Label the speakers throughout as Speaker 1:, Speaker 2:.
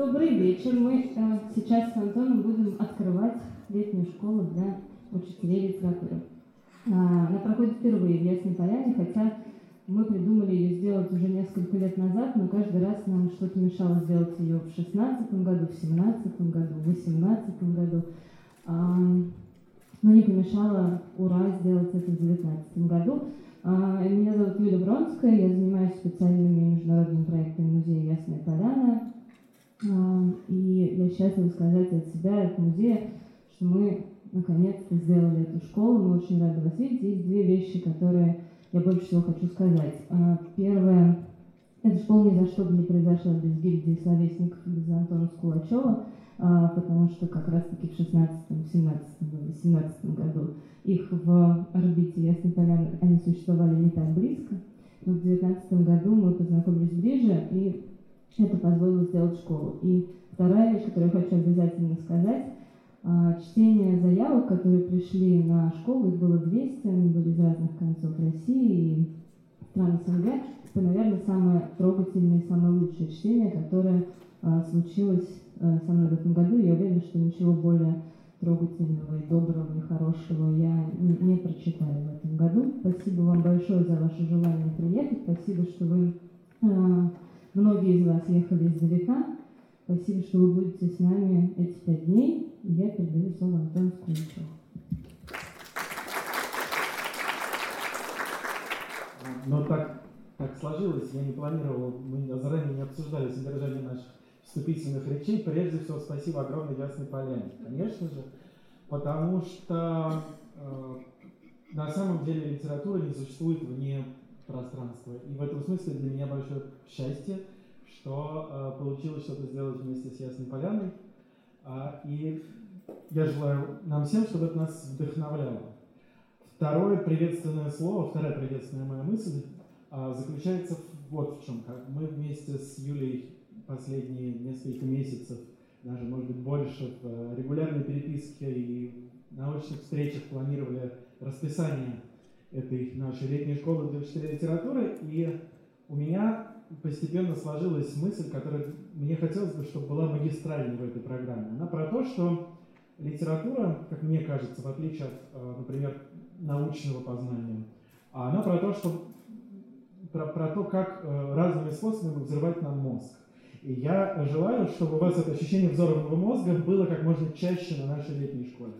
Speaker 1: Добрый вечер. Мы э, сейчас с Антоном будем открывать летнюю школу для учителей литературы. А, она проходит впервые в Ясной Поляне, хотя мы придумали ее сделать уже несколько лет назад, но каждый раз нам что-то мешало сделать ее в 2016 году, в 2017 году, в 2018 году. А, но не помешало ура сделать это в 2019 году. А, меня зовут Юля Бронская, я занимаюсь специальными международными проектами музея Ясная Поляна. И я счастлива сказать от себя, от музея, что мы наконец-то сделали эту школу. Мы очень рады вас видеть. Есть две вещи, которые я больше всего хочу сказать. А, первое, эта школа ни за что бы не произошла без гильдии словесников без Антона Скулачева, а, потому что как раз-таки в 16 17 18 году их в орбите Ясной Поляны они существовали не так близко. Но в 19 году мы познакомились ближе, и это позволило сделать школу. И вторая вещь, которую я хочу обязательно сказать, а, чтение заявок, которые пришли на школу, их было 200, они были из разных концов России и стран СНГ. Это, наверное, самое трогательное самое лучшее чтение, которое а, случилось а, со мной в этом году. Я уверена, что ничего более трогательного и доброго и хорошего я не, не прочитаю в этом году. Спасибо вам большое за ваше желание приехать. Спасибо, что вы, э, многие из вас ехали издалека. Спасибо, что вы будете с нами эти пять дней. И я передаю слово Антону Скуличеву.
Speaker 2: Но так, так сложилось, я не планировал, мы заранее не обсуждали содержание наших вступительных речей. Прежде всего, спасибо огромное Ясной Поляне. Конечно же, потому что э, на самом деле литература не существует вне пространства. И в этом смысле для меня большое счастье, что э, получилось что-то сделать вместе с Ясной Поляной. А, и я желаю нам всем, чтобы это нас вдохновляло. Второе приветственное слово, вторая приветственная моя мысль а, заключается вот в чем. Мы вместе с Юлей последние несколько месяцев, даже, может быть, больше, в э, регулярной переписке и научных встречах планировали расписание этой нашей летней школы для учителей литературы, и у меня постепенно сложилась мысль, которая мне хотелось бы, чтобы была магистральной в этой программе. Она про то, что литература, как мне кажется, в отличие от, э, например, научного познания, она про то, что про, про то, как э, разными способами взрывать нам мозг. И я желаю, чтобы у вас это ощущение взорванного мозга было как можно чаще на нашей летней школе.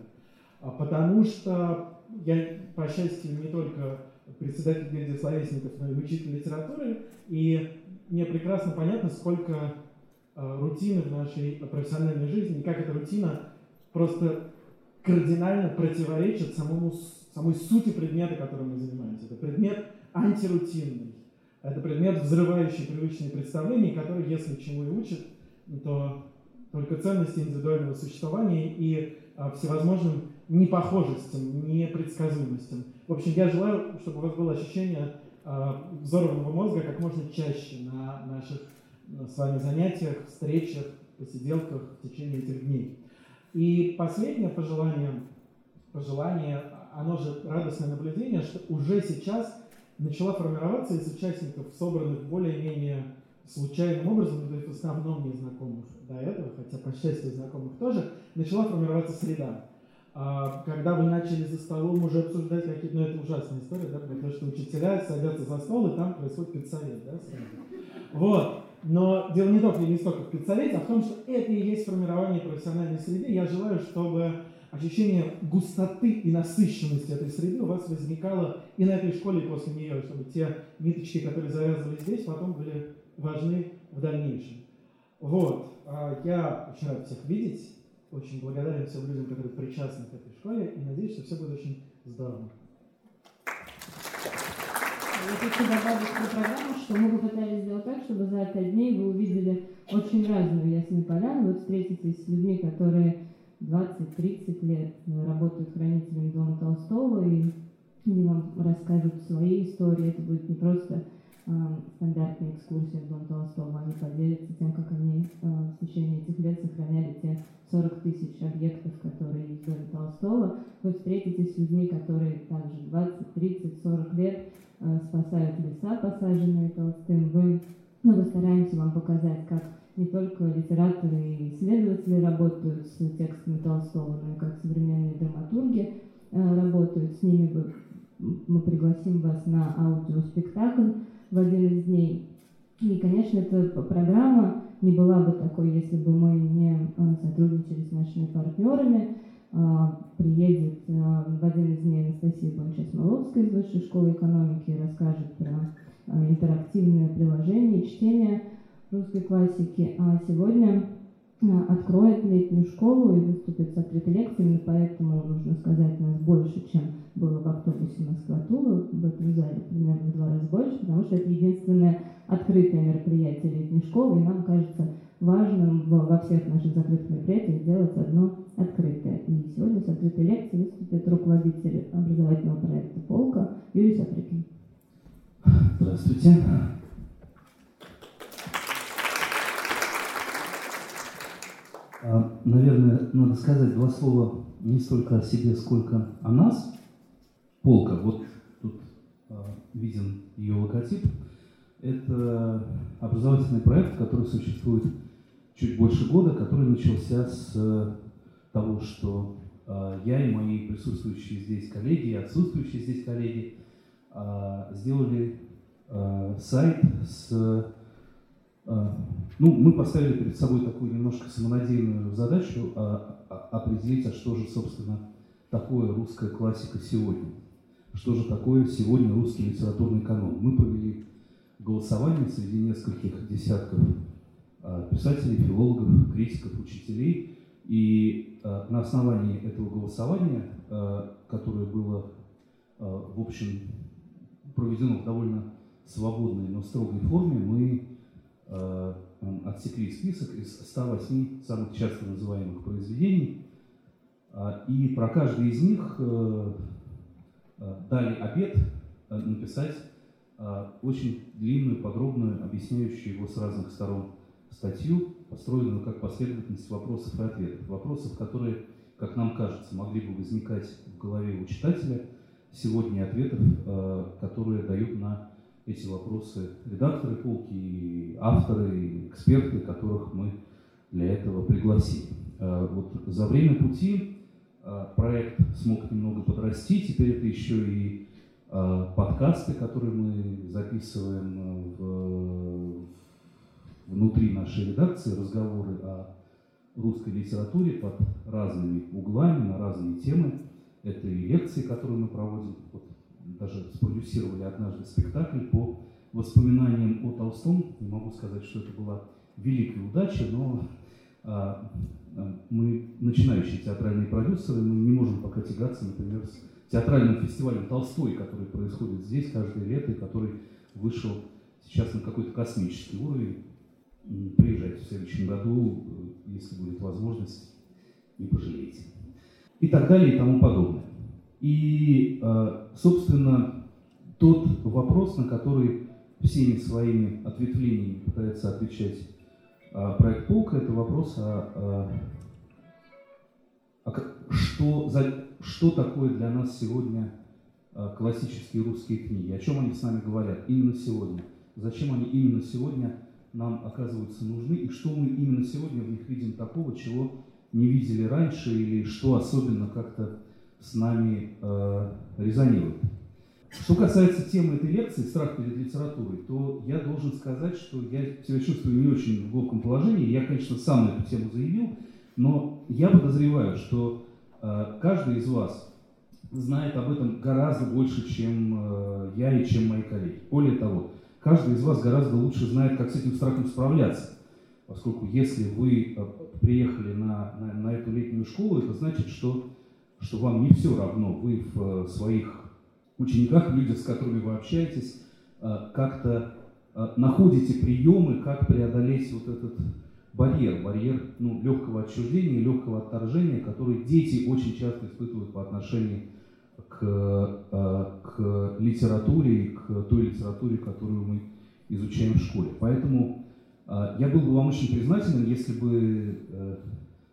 Speaker 2: А потому что я, по счастью, не только председатель гильдии словесников, но и учитель литературы, и мне прекрасно понятно, сколько э, рутины в нашей профессиональной жизни, и как эта рутина просто кардинально противоречит самому, самой сути предмета, которым мы занимаемся. Это предмет антирутинный. Это предмет, взрывающий привычные представления, который, если чему и учит, то только ценности индивидуального существования и а, всевозможным непохожестям, непредсказуемостям. В общем, я желаю, чтобы у вас было ощущение а, взорванного мозга как можно чаще на наших на с вами занятиях, встречах, посиделках в течение этих дней. И последнее пожелание, пожелание, оно же радостное наблюдение, что уже сейчас начала формироваться из участников, собранных более-менее случайным образом, то есть в основном незнакомых до этого, хотя по счастью знакомых тоже, начала формироваться среда. А, когда вы начали за столом уже обсуждать какие-то, ну это ужасная история, да, потому что учителя садятся за стол, и там происходит педсовет, да, сразу. Вот. Но дело не только не столько в педсовете, а в том, что это и есть формирование профессиональной среды. Я желаю, чтобы ощущение густоты и насыщенности этой среды у вас возникало и на этой школе, и после нее, чтобы те ниточки, которые завязывались здесь, потом были важны в дальнейшем. Вот. А я очень рад всех видеть, очень благодарен всем людям, которые причастны к этой школе, и надеюсь, что все будет очень здорово.
Speaker 1: Я хочу добавить к программу, что мы попытались сделать так, чтобы за пять дней вы увидели очень разную ясную поляну, вы встретитесь с людьми, которые 20-30 лет работают хранителем дома Толстого, и они вам расскажут свои истории. Это будет не просто э, стандартная экскурсия в дом Толстого, они поделятся тем, как они э, в течение этих лет сохраняли те 40 тысяч объектов, которые есть в доме Толстого. Вы встретитесь с людьми, которые также 20, 30, 40 лет э, спасают леса, посаженные Толстым. Вы, ну, мы стараемся вам показать, как не только литераторы и исследователи работают с текстами Толстого, но и как современные драматурги работают. С ними мы пригласим вас на аудиоспектакль в один из дней. И, конечно, эта программа не была бы такой, если бы мы не э, сотрудничали с нашими партнерами. А, приедет э, в один из дней Анастасия Бонча-Смоловская из Высшей школы экономики и расскажет про э, интерактивное приложение чтения русской классики. А сегодня откроет летнюю школу и выступит с открытой лекцией, поэтому нужно сказать нас больше, чем было в автобусе Москва-Тула, в этом зале примерно в два раза больше, потому что это единственное открытое мероприятие летней школы, и нам кажется важным во всех наших закрытых мероприятиях сделать одно открытое. И сегодня с открытой лекцией выступит руководитель образовательного проекта «Полка» Юрий Саприкин.
Speaker 3: Здравствуйте. А, наверное, надо сказать два слова не столько о себе, сколько о нас. Полка, вот тут а, виден ее логотип. Это образовательный проект, который существует чуть больше года, который начался с того, что а, я и мои присутствующие здесь коллеги, и отсутствующие здесь коллеги сделали сайт с а, ну, мы поставили перед собой такую немножко самонадеянную задачу а, а, определить, а что же, собственно, такое русская классика сегодня. Что же такое сегодня русский литературный канон. Мы провели голосование среди нескольких десятков писателей, филологов, критиков, учителей. И на основании этого голосования, которое было, в общем, проведено в довольно свободной, но строгой форме, мы отсекли список из 108 самых часто называемых произведений, а, и про каждый из них э, э, дали обед написать очень длинную, подробную, объясняющую его с разных сторон статью, построенную как последовательность вопросов и ответов. Вопросов, которые, как нам кажется, могли бы возникать в голове у читателя, сегодня ответов, которые дают на эти вопросы редакторы полки, и авторы, и эксперты, которых мы для этого пригласили. А, вот за время пути а, проект смог немного подрасти, теперь это еще и а, подкасты, которые мы записываем в, внутри нашей редакции, разговоры о русской литературе под разными углами, на разные темы. Это и лекции, которые мы проводим. Вот даже спродюсировали однажды спектакль по воспоминаниям о Толстом. Не могу сказать, что это была великая удача, но а, а, мы начинающие театральные продюсеры, мы не можем пока тягаться, например, с театральным фестивалем Толстой, который происходит здесь каждое лето и который вышел сейчас на какой-то космический уровень. Приезжайте в следующем году, если будет возможность, не пожалеете. И так далее и тому подобное. И, э, собственно, тот вопрос, на который всеми своими ответвлениями пытается отвечать э, проект Полка, это вопрос о, о, что, за, что такое для нас сегодня э, классические русские книги, о чем они с нами говорят именно сегодня, зачем они именно сегодня нам оказываются нужны, и что мы именно сегодня в них видим такого, чего не видели раньше, или что особенно как-то с нами э, резонирует. Что касается темы этой лекции «Страх перед литературой», то я должен сказать, что я себя чувствую не очень в глубоком положении. Я, конечно, сам эту тему заявил, но я подозреваю, что э, каждый из вас знает об этом гораздо больше, чем э, я и чем мои коллеги. Более того, каждый из вас гораздо лучше знает, как с этим страхом справляться. Поскольку если вы э, приехали на, на, на эту летнюю школу, это значит, что что вам не все равно, вы в э, своих учениках, людях, с которыми вы общаетесь, э, как-то э, находите приемы, как преодолеть вот этот барьер, барьер ну, легкого отчуждения, легкого отторжения, который дети очень часто испытывают по отношению к, к литературе и к той литературе, которую мы изучаем в школе. Поэтому я был бы вам очень признателен, если бы,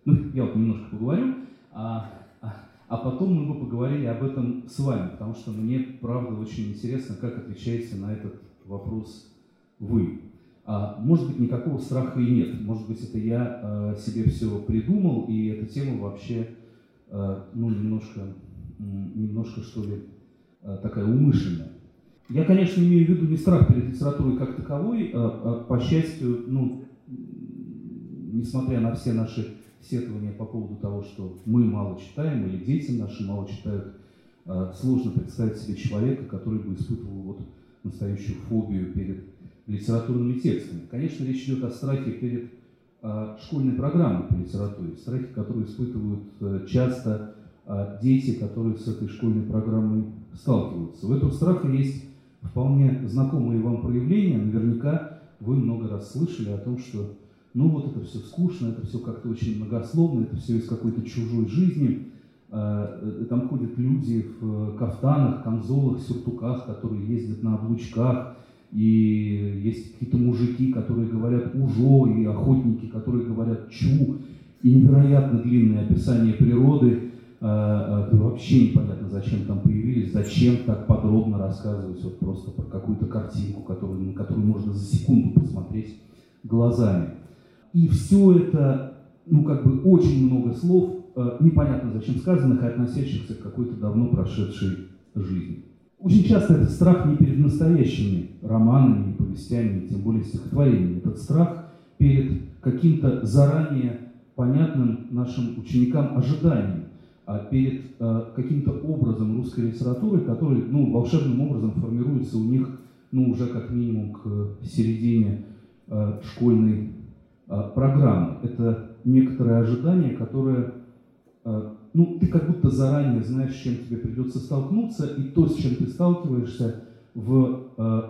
Speaker 3: ну, я вот немножко поговорю, а а потом мы бы поговорили об этом с вами, потому что мне, правда, очень интересно, как отвечаете на этот вопрос вы. А может быть, никакого страха и нет. Может быть, это я э, себе все придумал, и эта тема вообще, э, ну, немножко, немножко, что ли, э, такая умышленная. Я, конечно, имею в виду не страх перед литературой как таковой, а, а по счастью, ну, несмотря на все наши сетования по поводу того, что мы мало читаем или дети наши мало читают, а, сложно представить себе человека, который бы испытывал вот настоящую фобию перед литературными текстами. Конечно, речь идет о страхе перед а, школьной программой по литературе, страхе, который испытывают э, часто а, дети, которые с этой школьной программой сталкиваются. У этого страха есть вполне знакомые вам проявления. Наверняка вы много раз слышали о том, что ну вот это все скучно, это все как-то очень многословно, это все из какой-то чужой жизни. А, там ходят люди в кафтанах, камзолах, сюртуках, которые ездят на облучках, и есть какие-то мужики, которые говорят «ужо», и охотники, которые говорят «чу», и невероятно длинное описание природы, вообще непонятно, зачем там появились, зачем так подробно рассказывать вот просто про какую-то картинку, которую, на которую можно за секунду посмотреть глазами. И все это, ну как бы очень много слов, а, непонятно зачем сказанных и относящихся к какой-то давно прошедшей жизни. Очень часто этот страх не перед настоящими романами, повестями, тем более стихотворениями. Этот страх перед каким-то заранее понятным нашим ученикам ожиданием, а перед э, каким-то образом русской литературы, который ну, волшебным образом формируется у них ну, уже как минимум к середине э, школьной э, программы. Это некоторое ожидание, которое э, ну, ты как будто заранее знаешь, с чем тебе придется столкнуться, и то, с чем ты сталкиваешься, в, э,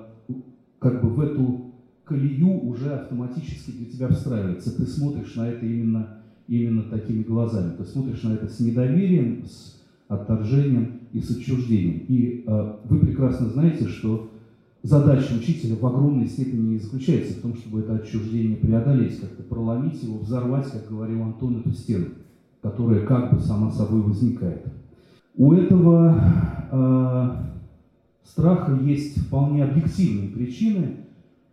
Speaker 3: как бы в эту колею уже автоматически для тебя встраивается. Ты смотришь на это именно именно такими глазами. Ты смотришь на это с недоверием, с отторжением и с отчуждением. И э, вы прекрасно знаете, что задача учителя в огромной степени не заключается в том, чтобы это отчуждение преодолеть, как-то проломить его, взорвать, как говорил Антон, эту стену, которая как бы сама собой возникает. У этого э, страха есть вполне объективные причины,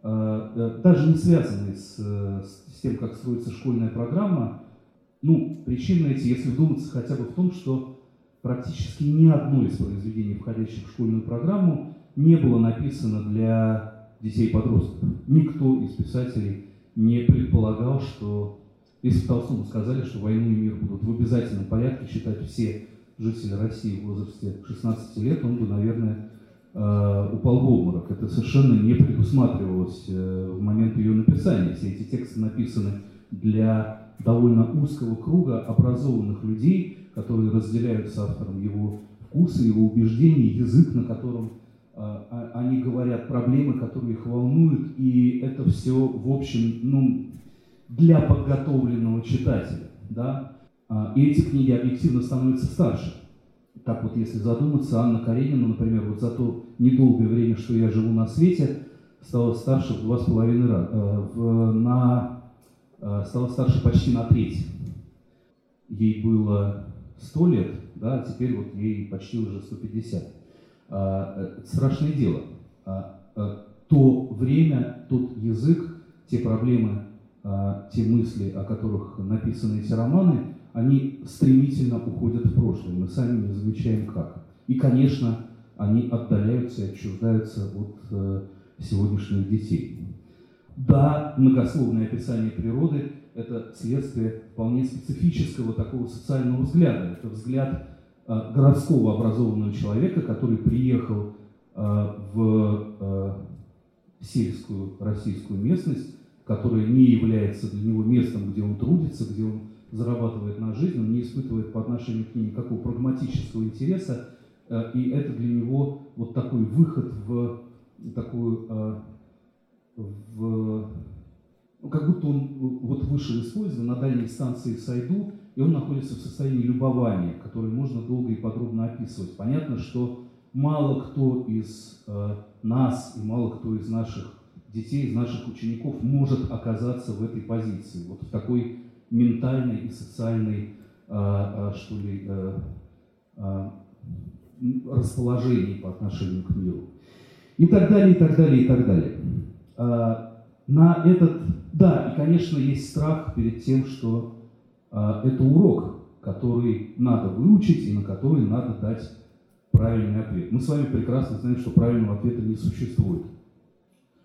Speaker 3: э даже не связанные с, с тем, как строится школьная программа, ну, причины эти, если вдуматься хотя бы в том, что практически ни одно из произведений, входящих в школьную программу, не было написано для детей и подростков. Никто из писателей не предполагал, что если Толстому сказали, что «Войну и мир» будут в обязательном порядке читать все жители России в возрасте 16 лет, он бы, наверное, э, упал в обморок. Это совершенно не предусматривалось э, в момент ее написания. Все эти тексты написаны для довольно узкого круга образованных людей, которые разделяют с автором его вкусы, его убеждения, язык, на котором они говорят проблемы, которые их волнуют, и это все, в общем, ну, для подготовленного читателя. Да? А, и эти книги объективно становятся старше. Так вот, если задуматься, Анна Каренина, например, вот за то недолгое время, что я живу на свете, стала старше в два с половиной раза. Э, на Э, стала старше почти на треть. Ей было 100 лет, да, а теперь вот ей почти уже 150. А, э, страшное дело. А, э, то время, тот язык, те проблемы, те мысли, о которых написаны эти романы, они стремительно уходят в прошлое. Мы сами не замечаем как. И, конечно, они отдаляются и отчуждаются от сегодняшних детей. Да, многословное описание природы – это следствие вполне специфического такого социального взгляда. Это взгляд э, городского образованного человека, который приехал э, в э, сельскую российскую местность, которая не является для него местом, где он трудится, где он зарабатывает на жизнь, он не испытывает по отношению к ней никакого прагматического интереса, э, и это для него вот такой выход в такую э, в, ну, как будто он вот вышел из поезда на дальней станции Сайду, и он находится в состоянии любования, которое можно долго и подробно описывать. Понятно, что мало кто из э, нас и мало кто из наших детей, из наших учеников может оказаться в этой позиции, вот в такой ментальной и социальной, э, э, что ли, э, э, расположении по отношению к миру. И так далее, и так далее, и так далее. А, на этот, да, и, конечно, есть страх перед тем, что это урок, который надо выучить и на который надо дать правильный ответ. Мы с вами прекрасно знаем, что правильного ответа не существует.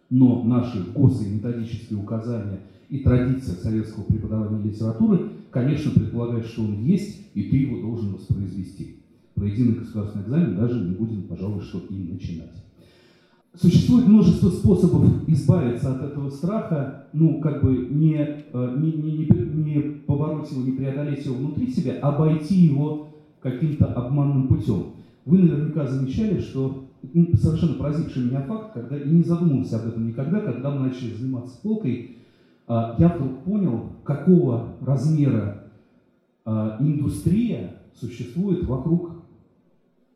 Speaker 3: Но наши ГОСы методические указания и традиция советского преподавания литературы, конечно, предполагает, что он есть, и ты его должен воспроизвести. Про единый государственный экзамен даже не будем, пожалуй, что и начинать. Существует множество способов избавиться от этого страха, ну, как бы не, э, не, не, не, не побороть его, не преодолеть его внутри себя, а обойти его каким-то обманным путем. Вы наверняка замечали, что ну, совершенно поразивший меня факт, когда и не задумывался об этом никогда, когда мы начали заниматься полкой, а, я вдруг понял, какого размера а, индустрия существует вокруг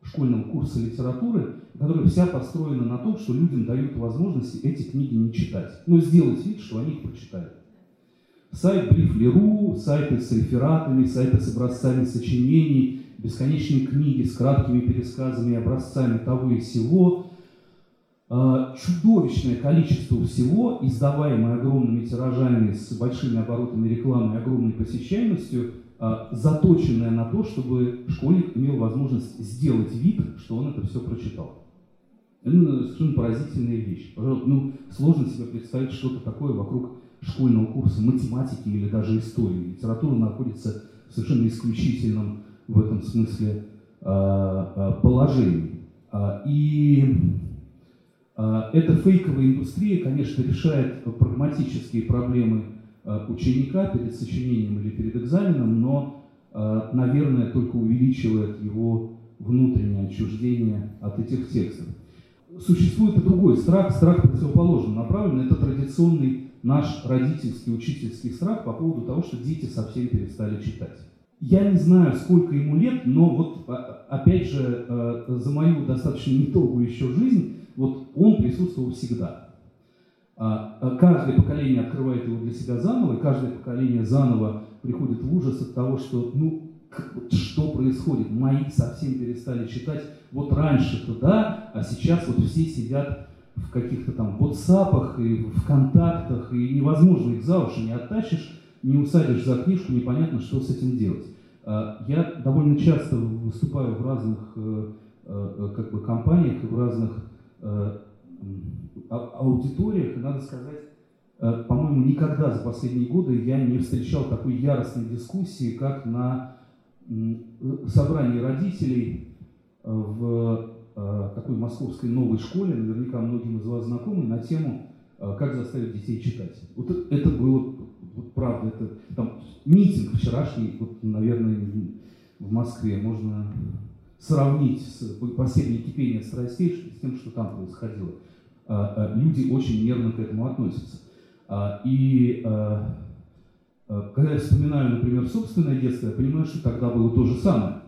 Speaker 3: школьного курса литературы, которая вся построена на том, что людям дают возможность эти книги не читать, но сделать вид, что они их прочитают. Сайт Брифлеру, сайты с рефератами, сайты с образцами сочинений, бесконечные книги с краткими пересказами и образцами того и всего, а, чудовищное количество всего, издаваемое огромными тиражами с большими оборотами рекламы и огромной посещаемостью, а, заточенное на то, чтобы школьник имел возможность сделать вид, что он это все прочитал. Это совершенно поразительная вещь. Пожалуйста, ну, сложно себе представить что-то такое вокруг школьного курса математики или даже истории. Литература находится в совершенно исключительном в этом смысле а, положении. И а, эта фейковая индустрия, конечно, решает прагматические проблемы ученика перед сочинением или перед экзаменом, но, а, наверное, только увеличивает его внутреннее отчуждение от этих текстов. Существует и другой страх, страх противоположно направленный. Это традиционный наш родительский, учительский страх по поводу того, что дети совсем перестали читать. Я не знаю, сколько ему лет, но вот опять же за мою достаточно недолгую еще жизнь вот он присутствовал всегда. А, а каждое поколение открывает его для себя заново, и каждое поколение заново приходит в ужас от того, что, ну, что происходит? Мои совсем перестали читать. Вот раньше-то да, а сейчас вот все сидят в каких-то там WhatsApp и в контактах, и невозможно их за уши не оттащишь, не усадишь за книжку, непонятно, что с этим делать. А, я довольно часто выступаю в разных э, э, как бы, компаниях и в разных Э, аудиториях, и надо сказать, э, по-моему, никогда за последние годы я не встречал такой яростной дискуссии, как на собрании родителей э, в такой московской новой школе, наверняка многим из вас знакомы, на тему «Как заставить детей читать». Вот это было, вот правда, это там митинг вчерашний, вот, наверное, в Москве можно сравнить с, по степени кипения страстей с тем, что там происходило. А, а, люди очень нервно к этому относятся. А, и когда я вспоминаю, например, собственное детство, я понимаю, что тогда было то же самое.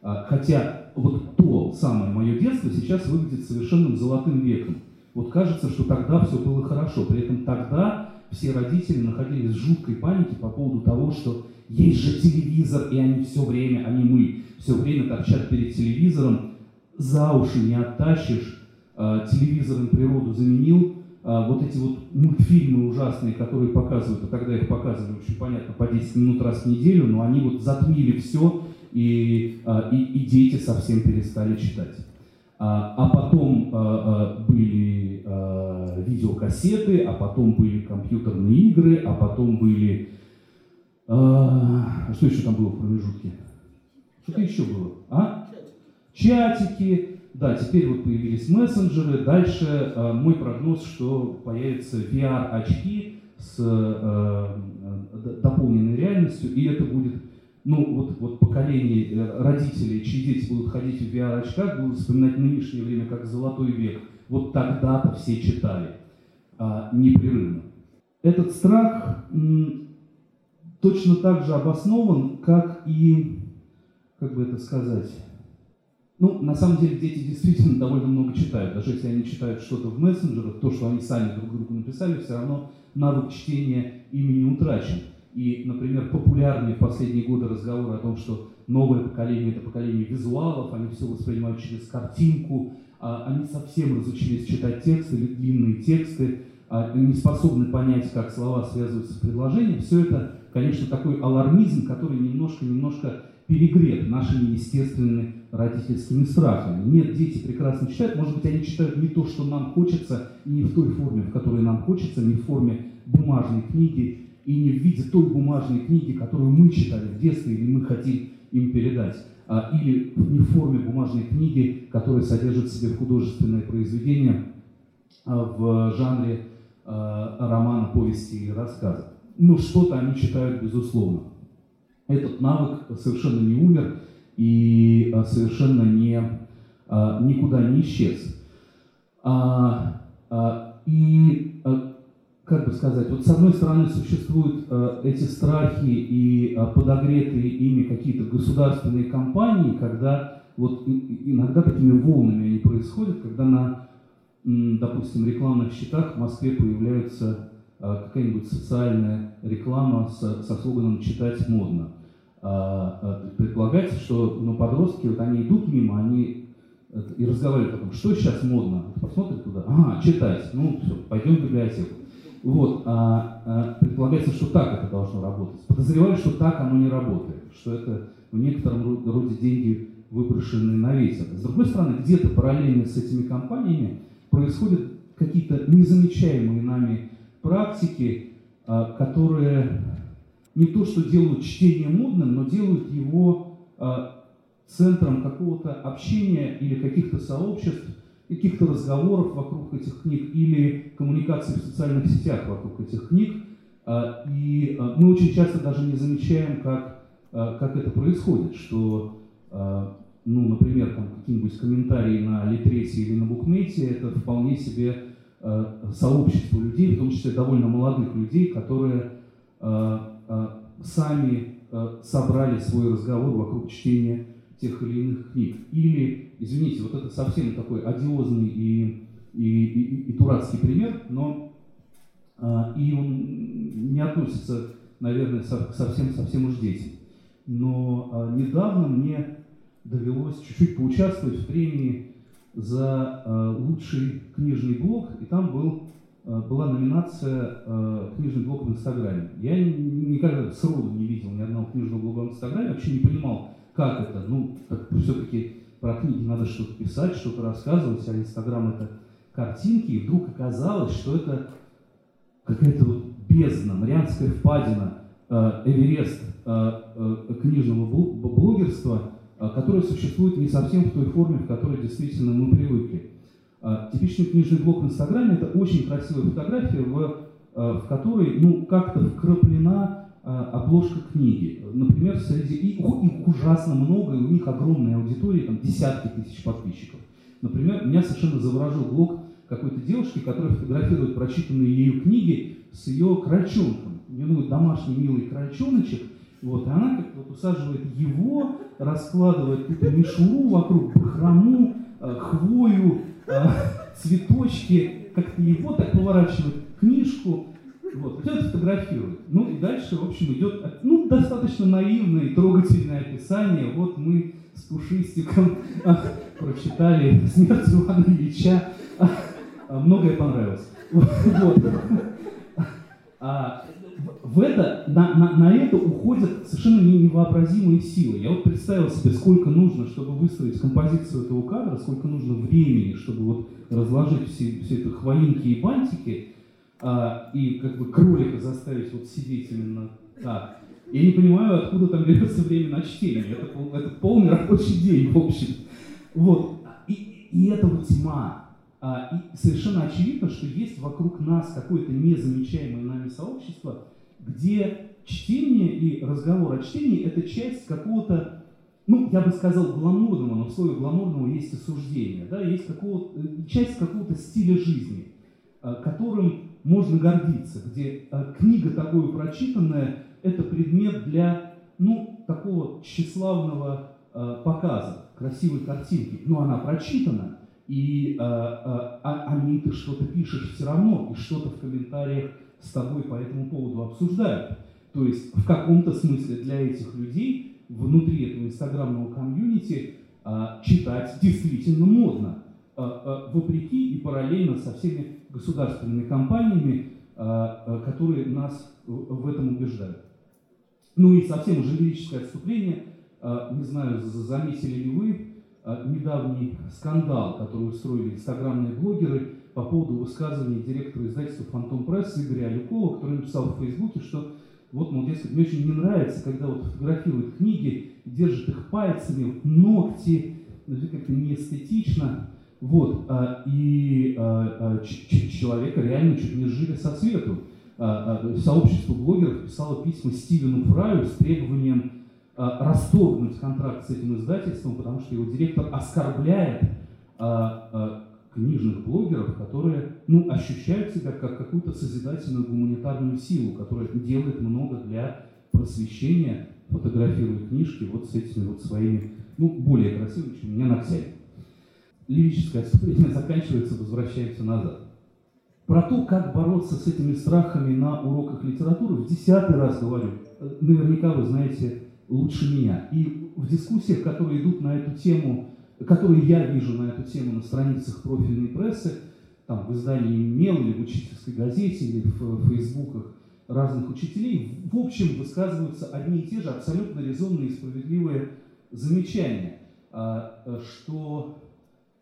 Speaker 3: Хотя вот то самое мое детство сейчас выглядит совершенным золотым веком. Вот кажется, что тогда все было хорошо. При этом тогда все родители находились в жуткой панике по поводу того, что есть же телевизор, и они все время, они мы, все время торчат перед телевизором, за уши не оттащишь, а, телевизором природу заменил, а, вот эти вот мультфильмы ужасные, которые показывают, а тогда их показывали очень понятно по 10 минут раз в неделю, но они вот затмили все, и, а, и, и дети совсем перестали читать. А потом были видеокассеты, а потом были компьютерные игры, а потом были... Что еще там было в промежутке? Что-то еще было. А? Чатики. Да, теперь вот появились мессенджеры. Дальше э, мой прогноз, что появятся VR-очки с э, э, дополненной реальностью, и это будет, ну, вот, вот поколение э, родителей, чьи дети будут ходить в VR-очках, будут вспоминать нынешнее время как золотой век. Вот тогда-то все читали а, непрерывно. Этот страх м, точно так же обоснован, как и как бы это сказать, ну, на самом деле дети действительно довольно много читают. Даже если они читают что-то в мессенджерах, то, что они сами друг другу написали, все равно навык чтения ими не утрачен. И, например, популярные в последние годы разговоры о том, что новое поколение – это поколение визуалов, они все воспринимают через картинку, а они совсем разучились читать тексты длинные тексты, а, не способны понять, как слова связываются с предложением, все это, конечно, такой алармизм, который немножко-немножко перегрет нашими естественными родительскими страхами. Нет, дети прекрасно читают, может быть, они читают не то, что нам хочется, и не в той форме, в которой нам хочется, не в форме бумажной книги, и не в виде той бумажной книги, которую мы читали в детстве или мы хотим им передать, а, или не в форме бумажной книги, которая содержит в себе художественное произведение а, в жанре а, романа, повести или рассказа. Но что-то они читают, безусловно. Этот навык совершенно не умер и а, совершенно не, а, никуда не исчез. А, и как бы сказать, вот с одной стороны существуют э, эти страхи и э, подогретые ими какие-то государственные кампании, когда вот иногда такими волнами они происходят, когда на, допустим, рекламных счетах в Москве появляется э, какая-нибудь социальная реклама со, со слоганом «читать модно». А, э, предполагается, что ну, подростки, вот они идут мимо, они э, и разговаривают о том, что сейчас модно, посмотрят туда, ага, читать, ну все, пойдем в библиотеку. Вот, а, а, предполагается, что так это должно работать. Подозреваю, что так оно не работает, что это в некотором роде деньги выброшенные на ветер. С другой стороны, где-то параллельно с этими компаниями происходят какие-то незамечаемые нами практики, а, которые не то что делают чтение модным, но делают его а, центром какого-то общения или каких-то сообществ, каких-то разговоров вокруг этих книг или коммуникации в социальных сетях вокруг этих книг. А, и а, мы очень часто даже не замечаем, как, а, как это происходит, что, ну, например, там какие-нибудь комментарии на Литресе или на Букмете, это вполне себе сообщество людей, в том числе довольно молодых людей, которые сами собрали свой разговор вокруг чтения тех или иных книг. Или, извините, вот это совсем такой одиозный и, и, и, и дурацкий пример, но а, и он не относится, наверное, со, совсем-совсем уж детям. Но а, недавно мне довелось чуть-чуть поучаствовать в премии за а, лучший книжный блог, и там был а, была номинация э, «Книжный блог в Инстаграме». Я никогда сроду не видел ни одного книжного блога в Инстаграме, вообще не понимал, как это? Ну, все-таки про книги надо что-то писать, что-то рассказывать, а Инстаграм это картинки, и вдруг оказалось, что это какая-то вот бездна, Марианская впадина, э, Эверест э, э, книжного блогерства, которое существует не совсем в той форме, в которой действительно мы привыкли. Типичный книжный блог в Инстаграме – это очень красивая фотография, в, в которой ну, как-то вкраплена обложка книги. Например, среди и, их ужасно много, и у них огромная аудитория, там десятки тысяч подписчиков. Например, меня совершенно заворожил блог какой-то девушки, которая фотографирует прочитанные ею книги с ее крольчонком. У нее ну, домашний милый крольчоночек, вот, и она как вот усаживает его, раскладывает какую-то мишуру вокруг, бахрому, э, хвою, э, цветочки, как-то его так поворачивает книжку, вот, кто это фотографирует? Ну и дальше, в общем, идет ну, достаточно наивное и трогательное описание. Вот мы с Пушистиком прочитали «Смерть Ивана Ильича». А, многое понравилось. Вот. А, в это, на, на, на это уходят совершенно невообразимые силы. Я вот представил себе, сколько нужно, чтобы выстроить композицию этого кадра, сколько нужно времени, чтобы вот разложить все, все это хвоинки и бантики, а, и как бы кролика заставить вот сидеть именно так. Я не понимаю, откуда там берется время на чтение. Это, это полный рабочий день, в общем. Вот. И, и это вот тьма. А, и совершенно очевидно, что есть вокруг нас какое-то незамечаемое нами сообщество, где чтение и разговор о чтении – это часть какого-то, ну, я бы сказал, гламурного, но в слове гламурного есть осуждение, да, есть какого часть какого-то стиля жизни, а, которым можно гордиться, где э, книга такую прочитанная – это предмет для, ну, такого тщеславного э, показа, красивой картинки. Но она прочитана, и э, о, о ней ты что-то пишешь все равно, и что-то в комментариях с тобой по этому поводу обсуждают. То есть в каком-то смысле для этих людей внутри этого инстаграмного комьюнити э, читать действительно модно. Вопреки и параллельно со всеми государственными компаниями, которые нас в этом убеждают. Ну и совсем уже лирическое отступление. Не знаю, заметили ли вы недавний скандал, который устроили инстаграмные блогеры по поводу высказывания директора издательства «Фантом Пресс» Игоря Алюкова, который написал в Фейсбуке, что вот, мол, дескать, мне очень не нравится, когда вот фотографируют книги, держат их пальцами, ногти, ну, это как-то неэстетично. Вот, а, и а, а, человека реально чуть не сжили со свету. Сообщество блогеров писало письма Стивену Фраю с требованием расторгнуть контракт с этим издательством, потому что его директор оскорбляет книжных блогеров, которые ну, ощущают себя как какую-то созидательную гуманитарную силу, которая делает много для просвещения, фотографируя книжки вот с этими вот своими, ну, более красивыми, чем у меня ногтями. Лирическое отступление заканчивается, возвращаемся назад. Про то, как бороться с этими страхами на уроках литературы, в десятый раз говорю, наверняка вы знаете лучше меня. И в дискуссиях, которые идут на эту тему которые я вижу на эту тему на страницах профильной прессы, там, в издании «Мел» или в учительской газете, или в фейсбуках разных учителей, в общем высказываются одни и те же абсолютно резонные и справедливые замечания, а, что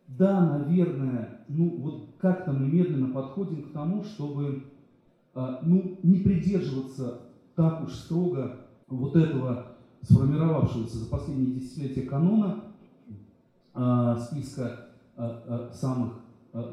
Speaker 3: да, наверное, ну вот как-то мы медленно подходим к тому, чтобы а, ну, не придерживаться так уж строго вот этого сформировавшегося за последние десятилетия канона, Э, списка э, э, самых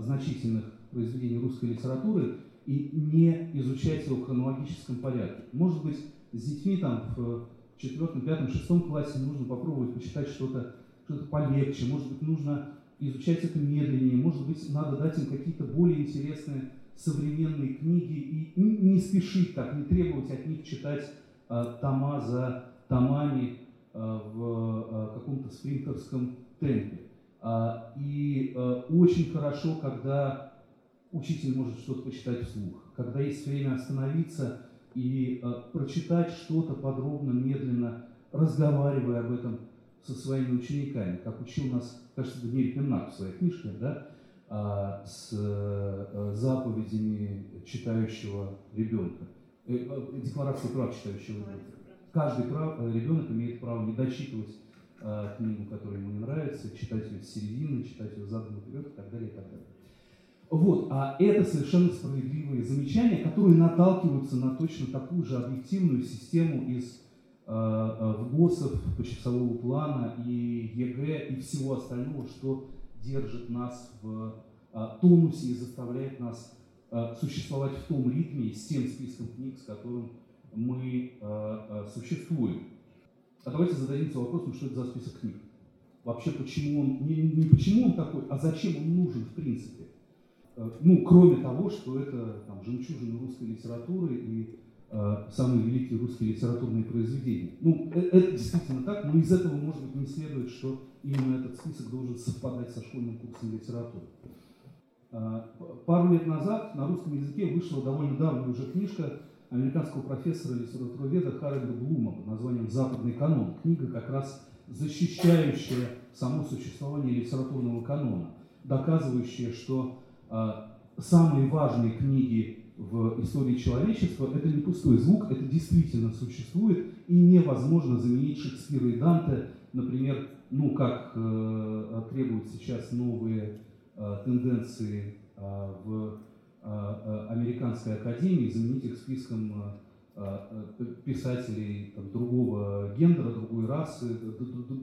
Speaker 3: значительных произведений русской литературы и не изучать его в хронологическом порядке. Может быть, с детьми там в четвертом, пятом, шестом классе нужно попробовать почитать что-то что полегче, может быть, нужно изучать это медленнее, может быть, надо дать им какие-то более интересные современные книги и не спешить так, не требовать от них читать э, тома за томами э, в э, каком-то спринтерском темпе. А, и э, очень хорошо, когда учитель может что-то почитать вслух, когда есть время остановиться и э, прочитать что-то подробно, медленно, разговаривая об этом со своими учениками, как учил нас, кажется, Даниэль Пеннак в своей книжке, да, а, с э, заповедями читающего ребенка, декларации прав читающего ребенка. Каждый прав, ребенок имеет право не дочитывать э, книгу, которая ему не нравится, читать ее с середины, читать ее задом наперед и так далее, и так далее. Вот, а это совершенно справедливые замечания, которые наталкиваются на точно такую же объективную систему из э, э ФГОСов, почасового плана и ЕГЭ и всего остального, что держит нас в э, тонусе и заставляет нас существовать в том ритме с тем списком книг, с которым мы существуем. А давайте зададимся вопросом, что это за список книг. Вообще, почему он, не, не почему он такой, а зачем он нужен в принципе. Ну, кроме того, что это там, жемчужины русской литературы и самые великие русские литературные произведения. Ну, это, это действительно так, но из этого, может быть, не следует, что именно этот список должен совпадать со школьным курсом литературы. Э, пару лет назад на русском языке вышла довольно давняя уже книжка американского профессора литературоведа Харальда Блума под названием «Западный канон». Книга как раз защищающая само существование литературного канона, доказывающая, что э, самые важные книги в истории человечества – это не пустой звук, это действительно существует, и невозможно заменить Шекспира и Данте, например, ну, как э, требуют сейчас новые э, тенденции э, в Э, э, американской академии, заменить их списком э, писателей там, другого гендера, другой расы,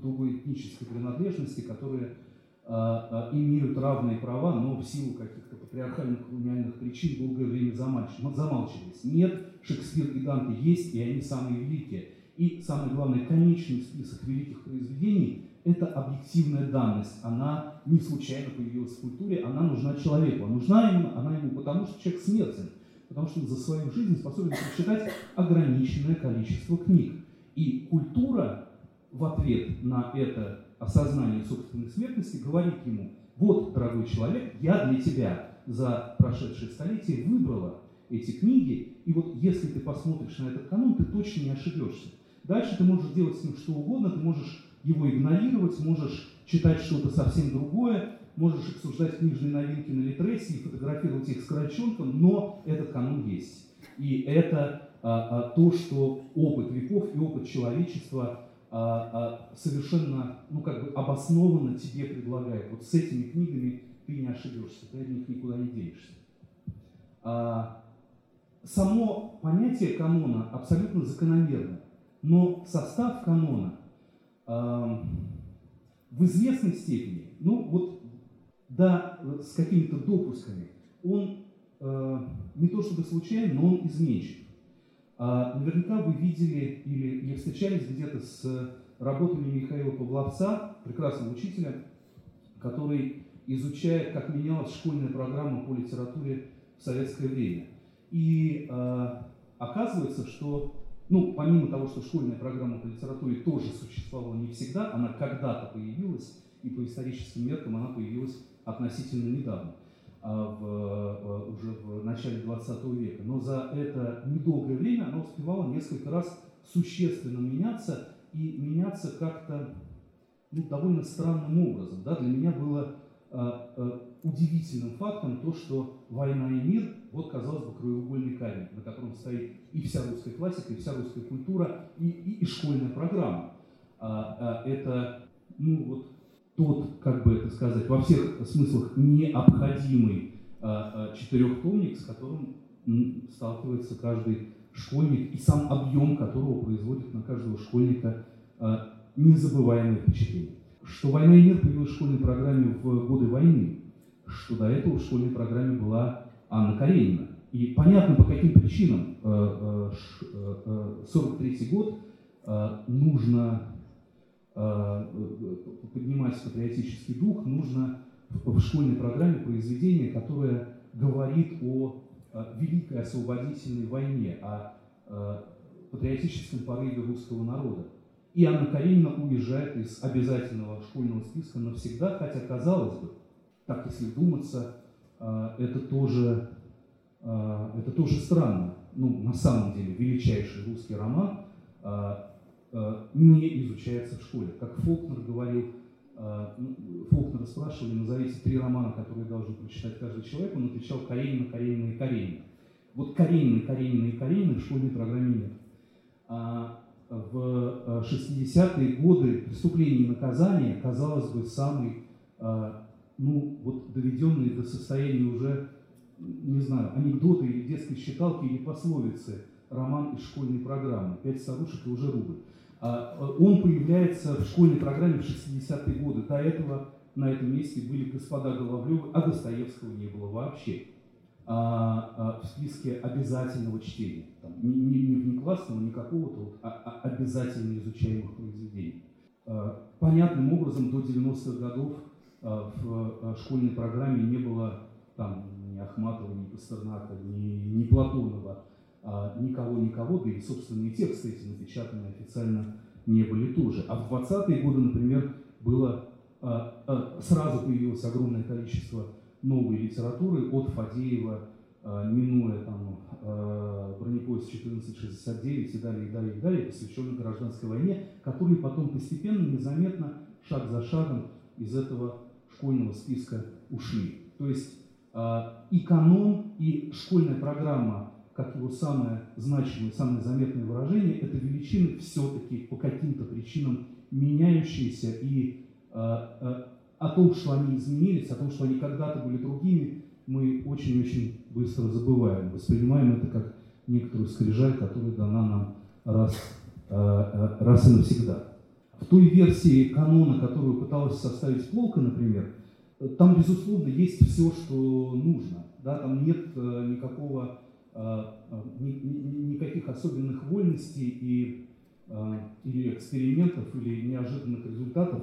Speaker 3: другой этнической принадлежности, которые имеют равные права, но в силу каких-то патриархальных колониальных причин долгое время замалчивались. Нет, Шекспир и Данте есть, и они самые великие. И самое главное, конечный список великих произведений это объективная данность. Она не случайно появилась в культуре, она нужна человеку. А нужна ему, она ему потому, что человек смертен, потому что он за свою жизнь способен прочитать ограниченное количество книг. И культура в ответ на это осознание собственной смертности говорит ему, вот, дорогой человек, я для тебя за прошедшие столетия выбрала эти книги, и вот если ты посмотришь на этот канон, ты точно не ошибешься. Дальше ты можешь делать с ним что угодно, ты можешь его игнорировать, можешь читать что-то совсем другое, можешь обсуждать книжные новинки на Литресе и фотографировать их с крольчонком, но этот канон есть. И это а, а, то, что опыт веков и опыт человечества совершенно, ну, как бы обоснованно тебе предлагает. Вот с этими книгами ты не ошибешься, ты от них никуда не денешься. А, само понятие канона абсолютно закономерно, но состав канона а, в известной степени, ну вот да, с какими-то допусками, он э, не то чтобы случайен, но он изменчив. А, наверняка вы видели или, или встречались где-то с работами Михаила Павловца, прекрасного учителя, который изучает, как менялась школьная программа по литературе в советское время. И э, оказывается, что, ну, помимо того, что школьная программа по литературе тоже существовала не всегда, она когда-то появилась, и по историческим меркам она появилась относительно недавно. А, в, уже начале 20 века. Но за это недолгое время она успевала несколько раз существенно меняться и меняться как-то ну, довольно странным образом. Да? Для меня было а, а, удивительным фактом то, что «Война и мир» — вот, казалось бы, краеугольный камень, на котором стоит и вся русская классика, и вся русская культура, и, и, и школьная программа. А, а, это ну, вот, тот, как бы это сказать, во всех смыслах необходимый четырехтомник, с которым сталкивается каждый школьник, и сам объем которого производит на каждого школьника а, незабываемое впечатление. Что «Война и мир» появилась в школьной программе в годы войны, что до этого в школьной программе была Анна Каренина. И понятно, по каким причинам 43 год нужно Э, поднимать патриотический дух, нужно в школьной программе произведение, которое говорит о Великой освободительной войне, о патриотическом порыве русского народа. И Анна Каренина уезжает из обязательного школьного списка навсегда, хотя, казалось бы, так если вдуматься, э, это тоже, э, это тоже странно. Ну, на самом деле, величайший русский роман Э, не изучается в школе. Как Фолкнер говорил, э, Фолкнера спрашивали, назовите три романа, которые должен прочитать каждый человек, он отвечал Каренина, Каренина и Каренина. Вот Каренина, Каренина и Каренина в школьной программе нет. А в 60-е э, годы преступление и наказание, казалось бы, самый, ну, вот доведенный до состояния уже, не знаю, анекдоты или детской считалки или пословицы роман из школьной программы «Пять старушек и уже рубль». А, э, он появляется в школьной программе в 60-е годы. До этого на этом месте были господа Головлевы, а Достоевского не было вообще а, а, в списке обязательного чтения. Там, не, не, не внеклассного, не какого-то вот, а, а обязательно изучаемых произведений. Понятным образом до 90-х годов в школьной программе не было там, ни Ахматова, ни Пастернака, ни, ни Платонова, никого-никого, да и собственные тексты эти напечатаны официально не были тоже. А в 20-е годы, например, было а, а, сразу появилось огромное количество новой литературы от Фадеева, минуя там бронепоезд 1469 и далее, и далее, и далее, посвященный гражданской войне, которые потом постепенно, незаметно, шаг за шагом из этого школьного списка ушли. То есть и канон, и школьная программа как его самое значимое, самое заметное выражение, это величины все-таки по каким-то причинам меняющиеся и э, э, о том, что они изменились, о том, что они когда-то были другими, мы очень-очень быстро забываем, воспринимаем это как некоторую скрижаль, которая дана нам раз, э, э, раз и навсегда. В той версии канона, которую пыталась составить Полка, например, там, безусловно, есть все, что нужно. Да? Там нет э, никакого никаких особенных вольностей и, а, или экспериментов, или неожиданных результатов,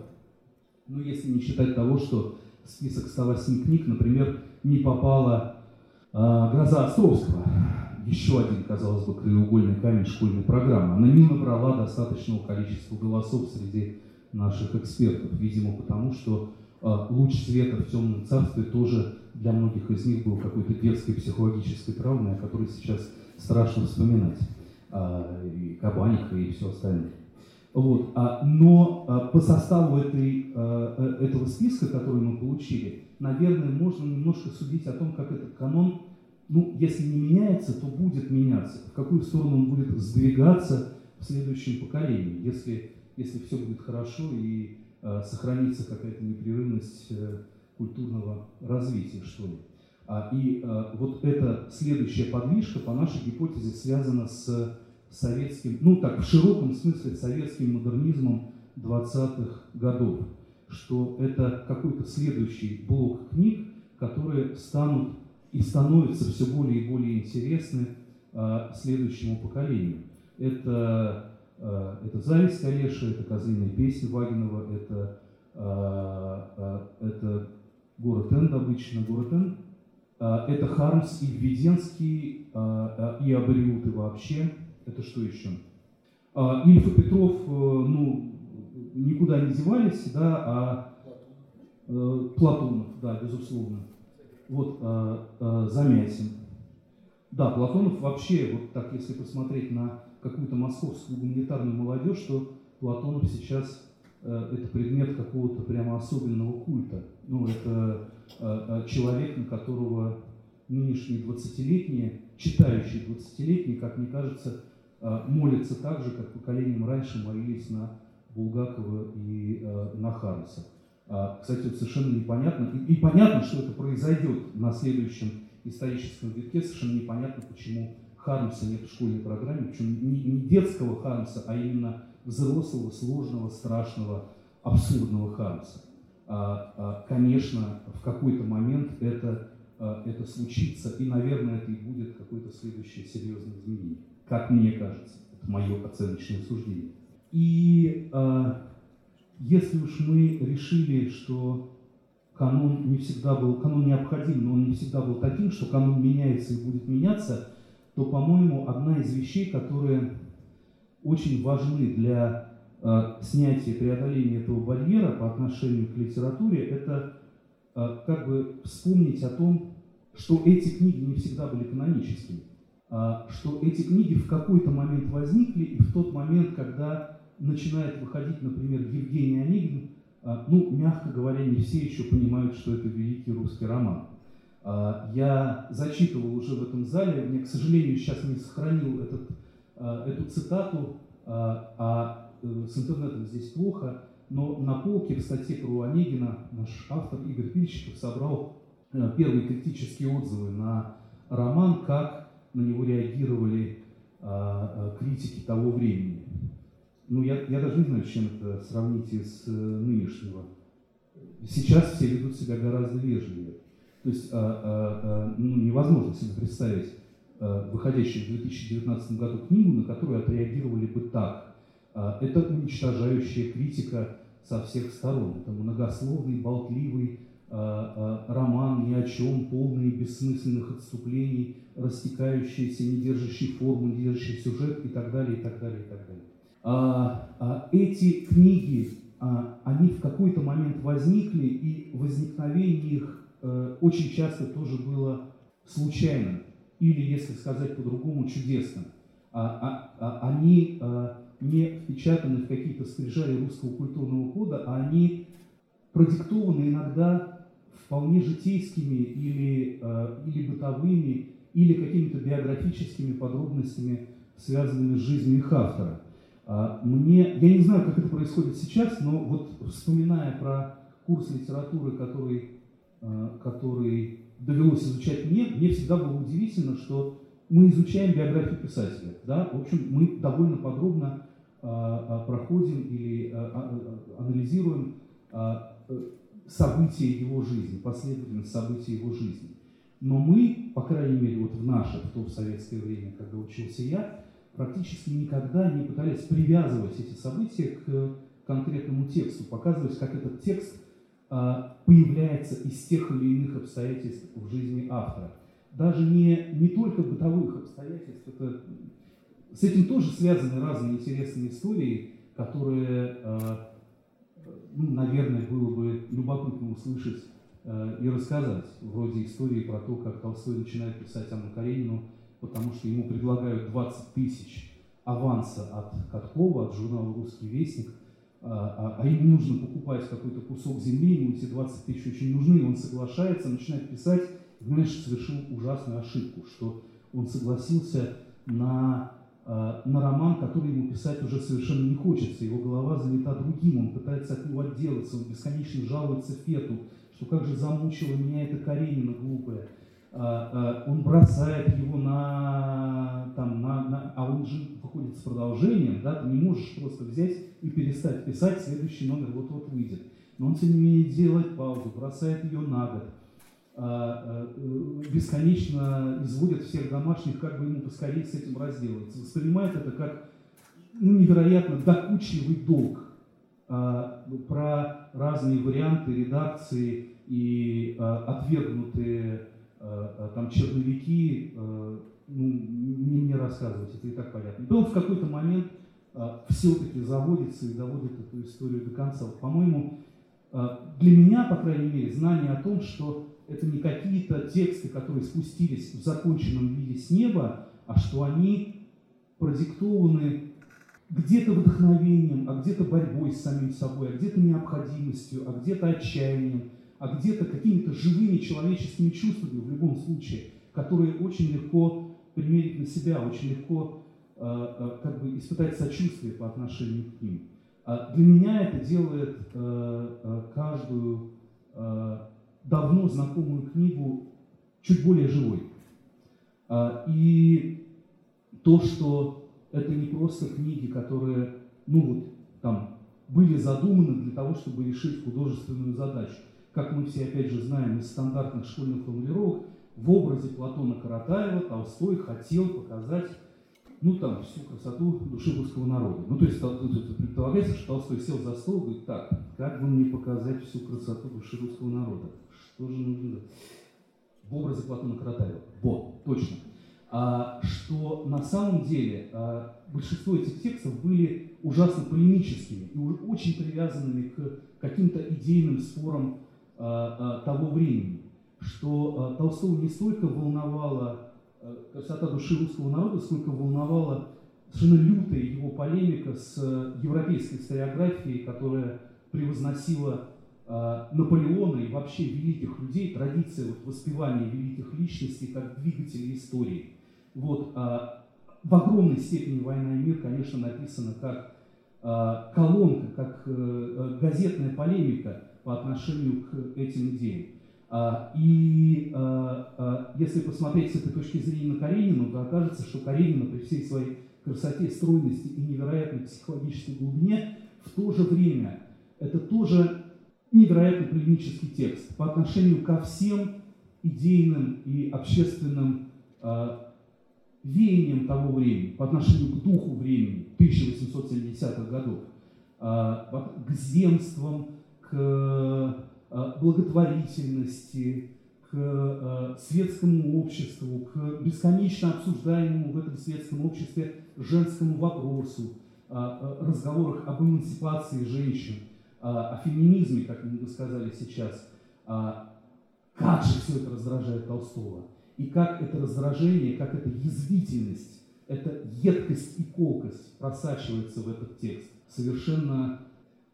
Speaker 3: ну, если не считать того, что в список 108 книг, например, не попала «Гроза Островского», еще один, казалось бы, краеугольный камень школьной программы. Она не набрала достаточного количества голосов среди наших экспертов, видимо, потому что луч света в темном царстве тоже для многих из них был какой-то детской психологической травмой, о которой сейчас страшно вспоминать. А, и Кабаника, и все остальное. Вот. А, но а, по составу этой, э, этого списка, который мы получили, наверное, можно немножко судить о том, как этот канон, ну, если не меняется, то будет меняться, в какую сторону он будет сдвигаться в следующем поколении, если, если все будет хорошо и сохранится какая-то непрерывность а, культурного развития, что ли. А, и а, вот эта следующая подвижка, по нашей гипотезе, связана с советским, ну так, в широком смысле советским модернизмом 20-х годов, что это какой-то следующий блок книг, которые станут и становятся все более и более интересны а, следующему поколению. Это, а, это «Зависть Калеша», это «Козлиная песня» Вагинова, это, это «Город Энд» обычно, «Город Энд», а, это Хармс и Введенский, а, а, и Абриуты вообще – это что еще? Ильф и Петров, э, ну, никуда не девались, да, а э, Платонов, да, безусловно. Вот Замятин. Да, Платонов вообще, вот так, если посмотреть на какую-то московскую гуманитарную молодежь, то Платонов сейчас это предмет какого-то прямо особенного культа. Ну, это человек, на которого нынешние 20-летние, читающие 20-летние, как мне кажется, молятся так же, как поколением раньше молились на Булгакова и э, на Хармса. А, кстати, вот совершенно непонятно, и, и понятно, что это произойдет на следующем историческом витке, совершенно непонятно, почему Хармса нет в школьной программе, причем не, не детского Хармса, а именно взрослого, сложного, страшного, абсурдного Хармса. А, а, конечно, в какой-то момент это, а, это случится, и, наверное, это и будет какое-то следующее серьезное изменение как мне кажется. Это мое оценочное суждение. И если уж мы решили, что канон не всегда был, канон необходим, но он не всегда был таким, что канон меняется и будет меняться, то, по-моему, одна из вещей, которые очень важны для э, снятия, преодоления этого барьера по отношению к литературе, это э, как бы вспомнить о том, что эти книги не всегда были каноническими. А, что эти книги в какой-то момент возникли, и в тот момент, когда начинает выходить, например, Евгений Онегин, а, ну, мягко говоря, не все еще понимают, что это великий русский роман. А, я зачитывал уже в этом зале, мне, к сожалению, сейчас не сохранил этот, эту цитату, а э, с интернетом здесь плохо, но на полке в статье про Онегина наш автор Игорь Пильщиков собрал э, первые критические отзывы на роман как на него реагировали критики того времени. Ну, я, я даже не знаю, чем это сравните с э, нынешнего. Сейчас все ведут себя гораздо вежливее. То есть ну, невозможно себе представить выходящую в 2019 году книгу, на которую отреагировали бы так. А, это уничтожающая критика со всех сторон. Это многословный, болтливый, а, а, роман ни о чем, полный бессмысленных отступлений, растекающийся, не держащий форму, не держащий сюжет и так далее, и так далее, и так далее. А, эти книги, они в какой-то момент возникли, и возникновение их э, очень часто тоже было случайным, или, если сказать по-другому, чудесным. Они не впечатаны в какие-то скрижали русского культурного кода, а они продиктованы иногда вполне житейскими или, э, или бытовыми, или какими-то биографическими подробностями, связанными с жизнью их автора. А мне, я не знаю, как это происходит сейчас, но вот вспоминая про курс литературы, который, э, который довелось изучать мне, мне всегда было удивительно, что мы изучаем биографию писателя. Да? В общем, мы довольно подробно э, проходим или анализируем события его жизни, последовательность событий его жизни. Но мы, по крайней мере, вот в наше, в то в советское время, когда учился я, практически никогда не пытались привязывать эти события к конкретному тексту, показывать, как этот текст появляется из тех или иных обстоятельств в жизни автора. Даже не, не только бытовых обстоятельств, это, с этим тоже связаны разные интересные истории, которые а, ну, наверное, было бы любопытно услышать э, и рассказать, вроде истории про то, как Толстой начинает писать Анну Каренину, потому что ему предлагают 20 тысяч аванса от Каткова, от журнала «Русский вестник», а, а, а ему нужно покупать какой-то кусок земли, ему эти 20 тысяч очень нужны, и он соглашается, начинает писать, и понимаешь, совершил ужасную ошибку, что он согласился на, а, на роман, который ему писать уже совершенно не хочется, его голова занята другим, он пытается от него отделаться, он бесконечно жалуется Фету, что как же замучила меня эта Каренина глупая, а, он бросает его на, там, на, на, а он же выходит с продолжением, да, ты не можешь просто взять и перестать писать, следующий номер вот-вот выйдет. Но он, тем не менее, делает паузу, бросает ее на год, а, а, бесконечно изводит всех домашних, как бы ему поскорее с этим разделаться. Воспринимает это как ну, невероятно докучливый долг а, про разные варианты редакции и отвергнутые там черновики, ну, не мне рассказывать, это и так понятно. И он в какой-то момент все-таки заводится и доводит эту историю до конца. По-моему, для меня, по крайней мере, знание о том, что это не какие-то тексты, которые спустились в законченном виде с неба, а что они продиктованы где-то вдохновением, а где-то борьбой с самим собой, а где-то необходимостью, а где-то отчаянием, а где-то какими-то живыми человеческими чувствами в любом случае, которые очень легко примерить на себя, очень легко э, э, как бы испытать сочувствие по отношению к ним. А для меня это делает каждую давно знакомую книгу чуть более живой. А, и то, что это не просто книги, которые, ну вот, там, были задуманы для того, чтобы решить художественную задачу. Как мы все, опять же, знаем из стандартных школьных формулировок, в образе Платона Каратаева Толстой хотел показать ну, там, всю красоту души русского народа. Ну, то есть предполагается, что Толстой сел за стол и говорит, так, как бы мне показать всю красоту души русского народа? Что же нужно? В образе Платона Каратаева. Вот, точно. А, что на самом деле а, большинство этих текстов были ужасно полемическими и очень привязанными к каким-то идейным спорам а, а, того времени. Что а, Толстого не столько волновало Э, красота души русского народа, сколько волновала совершенно лютая его полемика с э, европейской историографией, которая превозносила э, Наполеона и вообще великих людей, традиция вот, воспевания великих личностей как двигателей истории. Вот, в огромной степени «Война и мир», конечно, написана как колонка, как газетная полемика по отношению к этим идеям. А, и а, а, если посмотреть с этой точки зрения на Каренину, то окажется, что Каренина при всей своей красоте, стройности и невероятной психологической глубине в то же время это тоже невероятно полемический текст по отношению ко всем идейным и общественным веяниям того времени, по отношению к духу времени 1870-х годов, к земствам, к Э, благотворительности, к э, светскому обществу, к бесконечно обсуждаемому в этом светском обществе женскому вопросу, э, разговорах об эмансипации женщин, о феминизме, как мы сказали сейчас. Как же все это раздражает Толстого? И как это раздражение, как эта язвительность, эта едкость и колкость просачивается в этот текст. Совершенно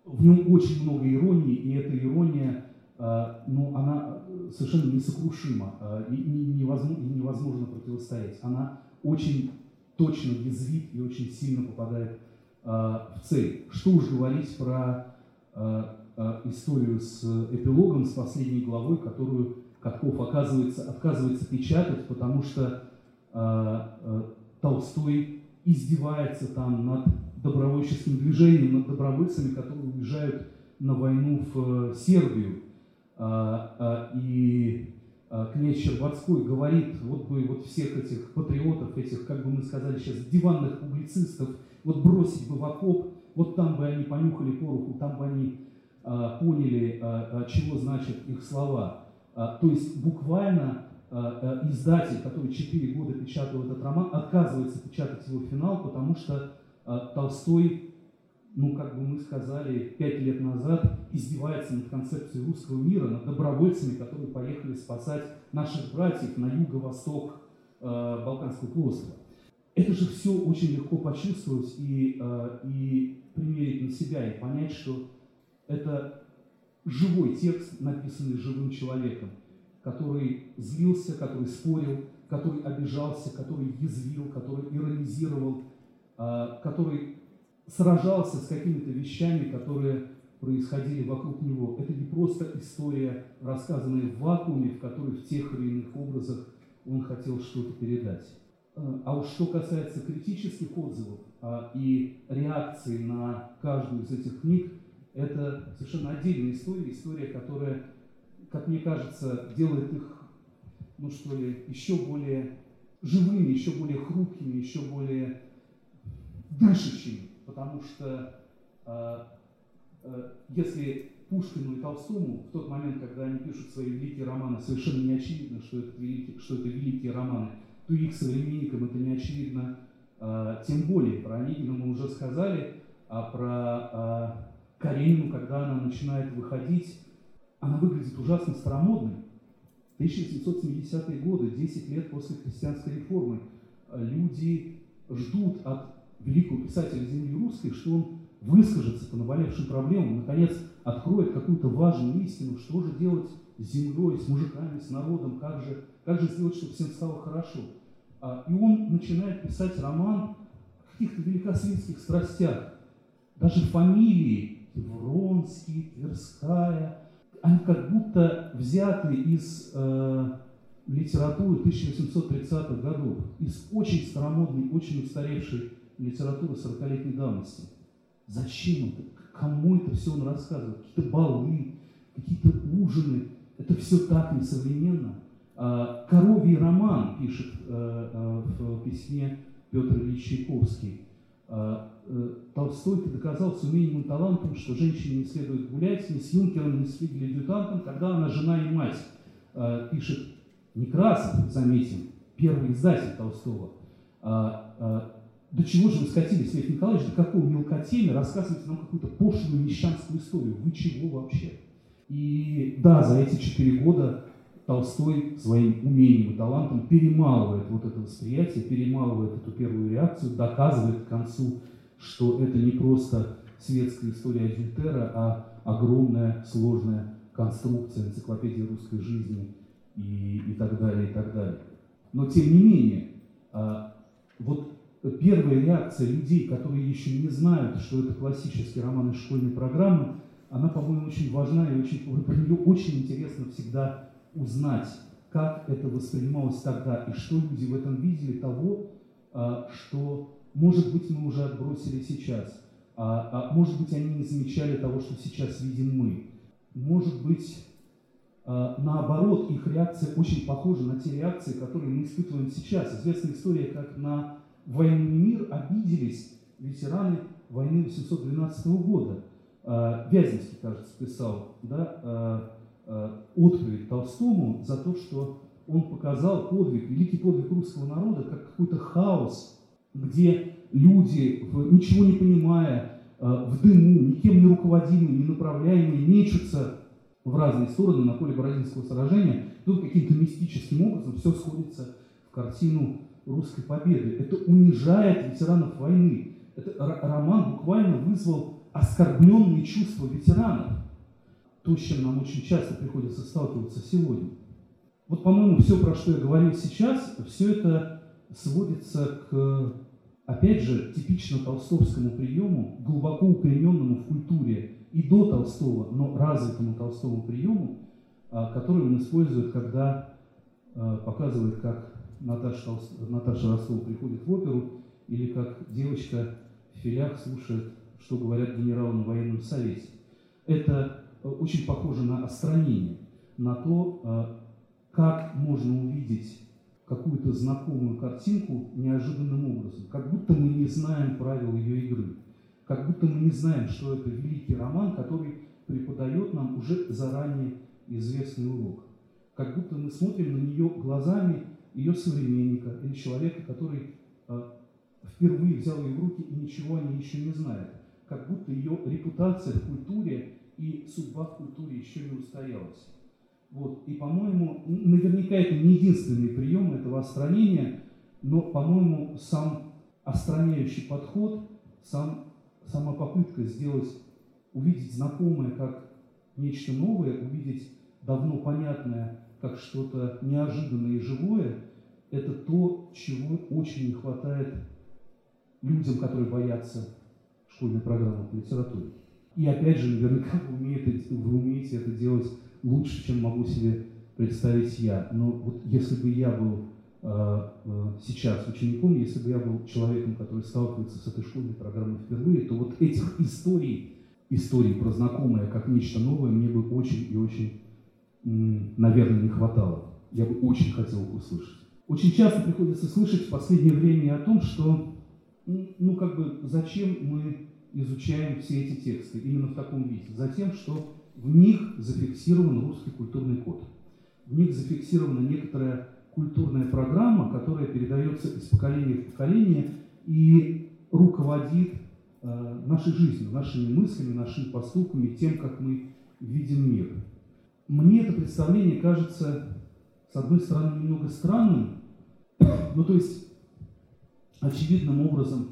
Speaker 3: в нем очень много иронии, и эта ирония а, ну, она совершенно несокрушима а, и невозможно, невозможно противостоять. Она очень точно язвит и очень сильно попадает в цель. Что уж говорить про историю с эпилогом, с последней главой, которую Катков оказывается, отказывается печатать, потому что Толстой издевается там над добровольческим движением, над добровольцами, которые уезжают на войну в Сербию. А, а, и а, князь Щербацкой говорит, вот бы вот всех этих патриотов, этих, как бы мы сказали сейчас, диванных публицистов, вот бросить бы в окоп, вот там бы они понюхали пороху, там бы они поняли, чего значат их слова. То есть буквально издатель, который 4 года печатал этот роман, отказывается печатать его финал, потому что Толстой ну, как бы мы сказали пять лет назад, издевается над концепцией русского мира, над добровольцами, которые поехали спасать наших братьев на юго-восток э, Балканского полуострова. это же все очень легко почувствовать и, э, и примерить на себя, и понять, что это живой текст, написанный живым человеком, который злился, который спорил, который обижался, который язвил, который иронизировал, э, который сражался с какими-то вещами, которые происходили вокруг него. Это не просто история, рассказанная в вакууме, в которой в тех или иных образах он хотел что-то передать. Э, а уж что касается критических отзывов а, и реакции на каждую из этих книг, это совершенно отдельная история, история, которая, как мне кажется, делает их, ну что ли, еще более живыми, еще более хрупкими, еще более дышащими, потому что э, э, если Пушкину и Толстому в тот момент, когда они пишут свои великие романы, совершенно не очевидно, что это, великие, что это великие романы, то их современникам это не очевидно. А, тем более, про Онегина мы уже сказали, а про Каренину, когда она начинает выходить, она выглядит ужасно старомодной. 1770-е годы, 10 лет после христианской реформы, люди ждут от великого писателя земли русской, что он выскажется по наболевшим проблемам, наконец откроет какую-то важную истину, что же делать с землей, с мужиками, с народом, как же, как же сделать, чтобы всем стало хорошо. А, и он начинает писать роман о каких-то великосветских страстях. Даже фамилии Вронский, Тверская, они как будто взяты из э, литературы 1830-х годов, из очень старомодной, очень устаревшей литературы 40-летней давности. Зачем это? Кому это все он рассказывает? Какие-то балы, какие-то ужины. Это все так несовременно. А, Коровий роман, пишет э, э, в письме Петр Ильич Чайковский. А, э, Толстой доказал с умением и талантом, что женщине не следует гулять ни с юнкером, ни с флигель-адъютантом, когда она жена и мать. А, пишет Некрасов, заметим, первый издатель Толстого. До чего же вы скатились, Лев Николаевич, до какого мелкотемя рассказываете нам какую-то пошлую мещанскую историю? Вы чего вообще? И да, за эти четыре года Толстой своим умением и талантом перемалывает вот это восприятие, перемалывает эту первую реакцию, доказывает к концу, что это не просто светская история Адюльтера, а огромная сложная конструкция энциклопедии русской жизни и, и так далее, и так далее. Но тем не менее, а, вот первая реакция людей, которые еще не знают, что это классический роман из школьной программы, она, по-моему, очень важна и очень, про нее очень интересно всегда узнать, как это воспринималось тогда и что люди в этом видели того, а, что, может быть, мы уже отбросили сейчас, а, а может быть, они не замечали того, что сейчас видим мы. Может быть, а, наоборот, их реакция очень похожа на те реакции, которые мы испытываем сейчас. Известная история, как на военный мир обиделись ветераны войны 812 года. А, Вяземский, кажется, писал да, а, а, отповедь Толстому за то, что он показал подвиг, великий подвиг русского народа, как какой-то хаос, где люди, ничего не понимая, в дыму, никем не руководимые, не направляемые, мечутся в разные стороны на поле Бородинского сражения, тут каким-то мистическим образом все сходится в картину русской победы. Это унижает ветеранов войны. Это роман буквально вызвал оскорбленные чувства ветеранов. То, с чем нам очень часто приходится сталкиваться сегодня. Вот, по-моему, все, про что я говорил сейчас, все это сводится к, опять же, типично толстовскому приему, глубоко укорененному в культуре и до Толстого, но развитому Толстому приему, а, который он использует, когда а, показывает, как Наташа, Наташа Ростова приходит в оперу, или как девочка в филях слушает, что говорят генералы на военном совете. Это э, очень похоже на остранение, на то, э, как можно увидеть какую-то знакомую картинку неожиданным образом, как будто мы не знаем правил ее игры, как будто мы не знаем, что это великий роман, который преподает нам уже заранее известный урок, как будто мы смотрим на нее глазами ее современника или человека, который э, впервые взял ее в руки и ничего о ней еще не знает. Как будто ее репутация в культуре и судьба в культуре еще не устоялась. Вот. И, по-моему, наверняка это не единственный прием этого остранения. но, по-моему, сам остраняющий подход, сам, сама попытка сделать, увидеть знакомое как нечто новое, увидеть давно понятное как что-то неожиданное и живое, это то, чего очень не хватает людям, которые боятся школьной программы по литературе. И опять же, наверняка вы умеете, вы умеете это делать лучше, чем могу себе представить я. Но вот если бы я был э, э, сейчас учеником, если бы я был человеком, который сталкивается с этой школьной программой впервые, то вот этих историй, историй про знакомое как нечто новое, мне бы очень и очень, наверное, не хватало. Я бы очень хотел услышать. Очень часто приходится слышать в последнее время о том, что, ну, как бы, зачем мы изучаем все эти тексты именно в таком виде? Затем, что в них зафиксирован русский культурный код. В них зафиксирована некоторая культурная программа, которая передается из поколения в поколение и руководит э, нашей жизнью, нашими мыслями, нашими поступками, тем, как мы видим мир. Мне это представление кажется, с одной стороны, немного странным, ну, то есть, очевидным образом,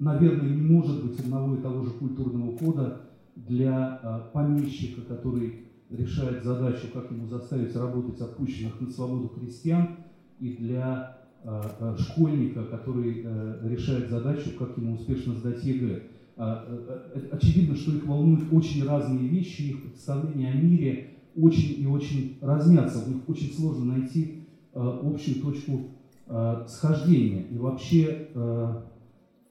Speaker 3: наверное, не может быть одного и того же культурного кода для а, помещика, который решает задачу, как ему заставить работать отпущенных на свободу крестьян, и для а, а, школьника, который а, решает задачу, как ему успешно сдать ЕГЭ. А, очевидно, что их волнуют очень разные вещи, их представления о мире очень и очень разнятся, в них очень сложно найти а, общую точку э, схождения. И вообще э,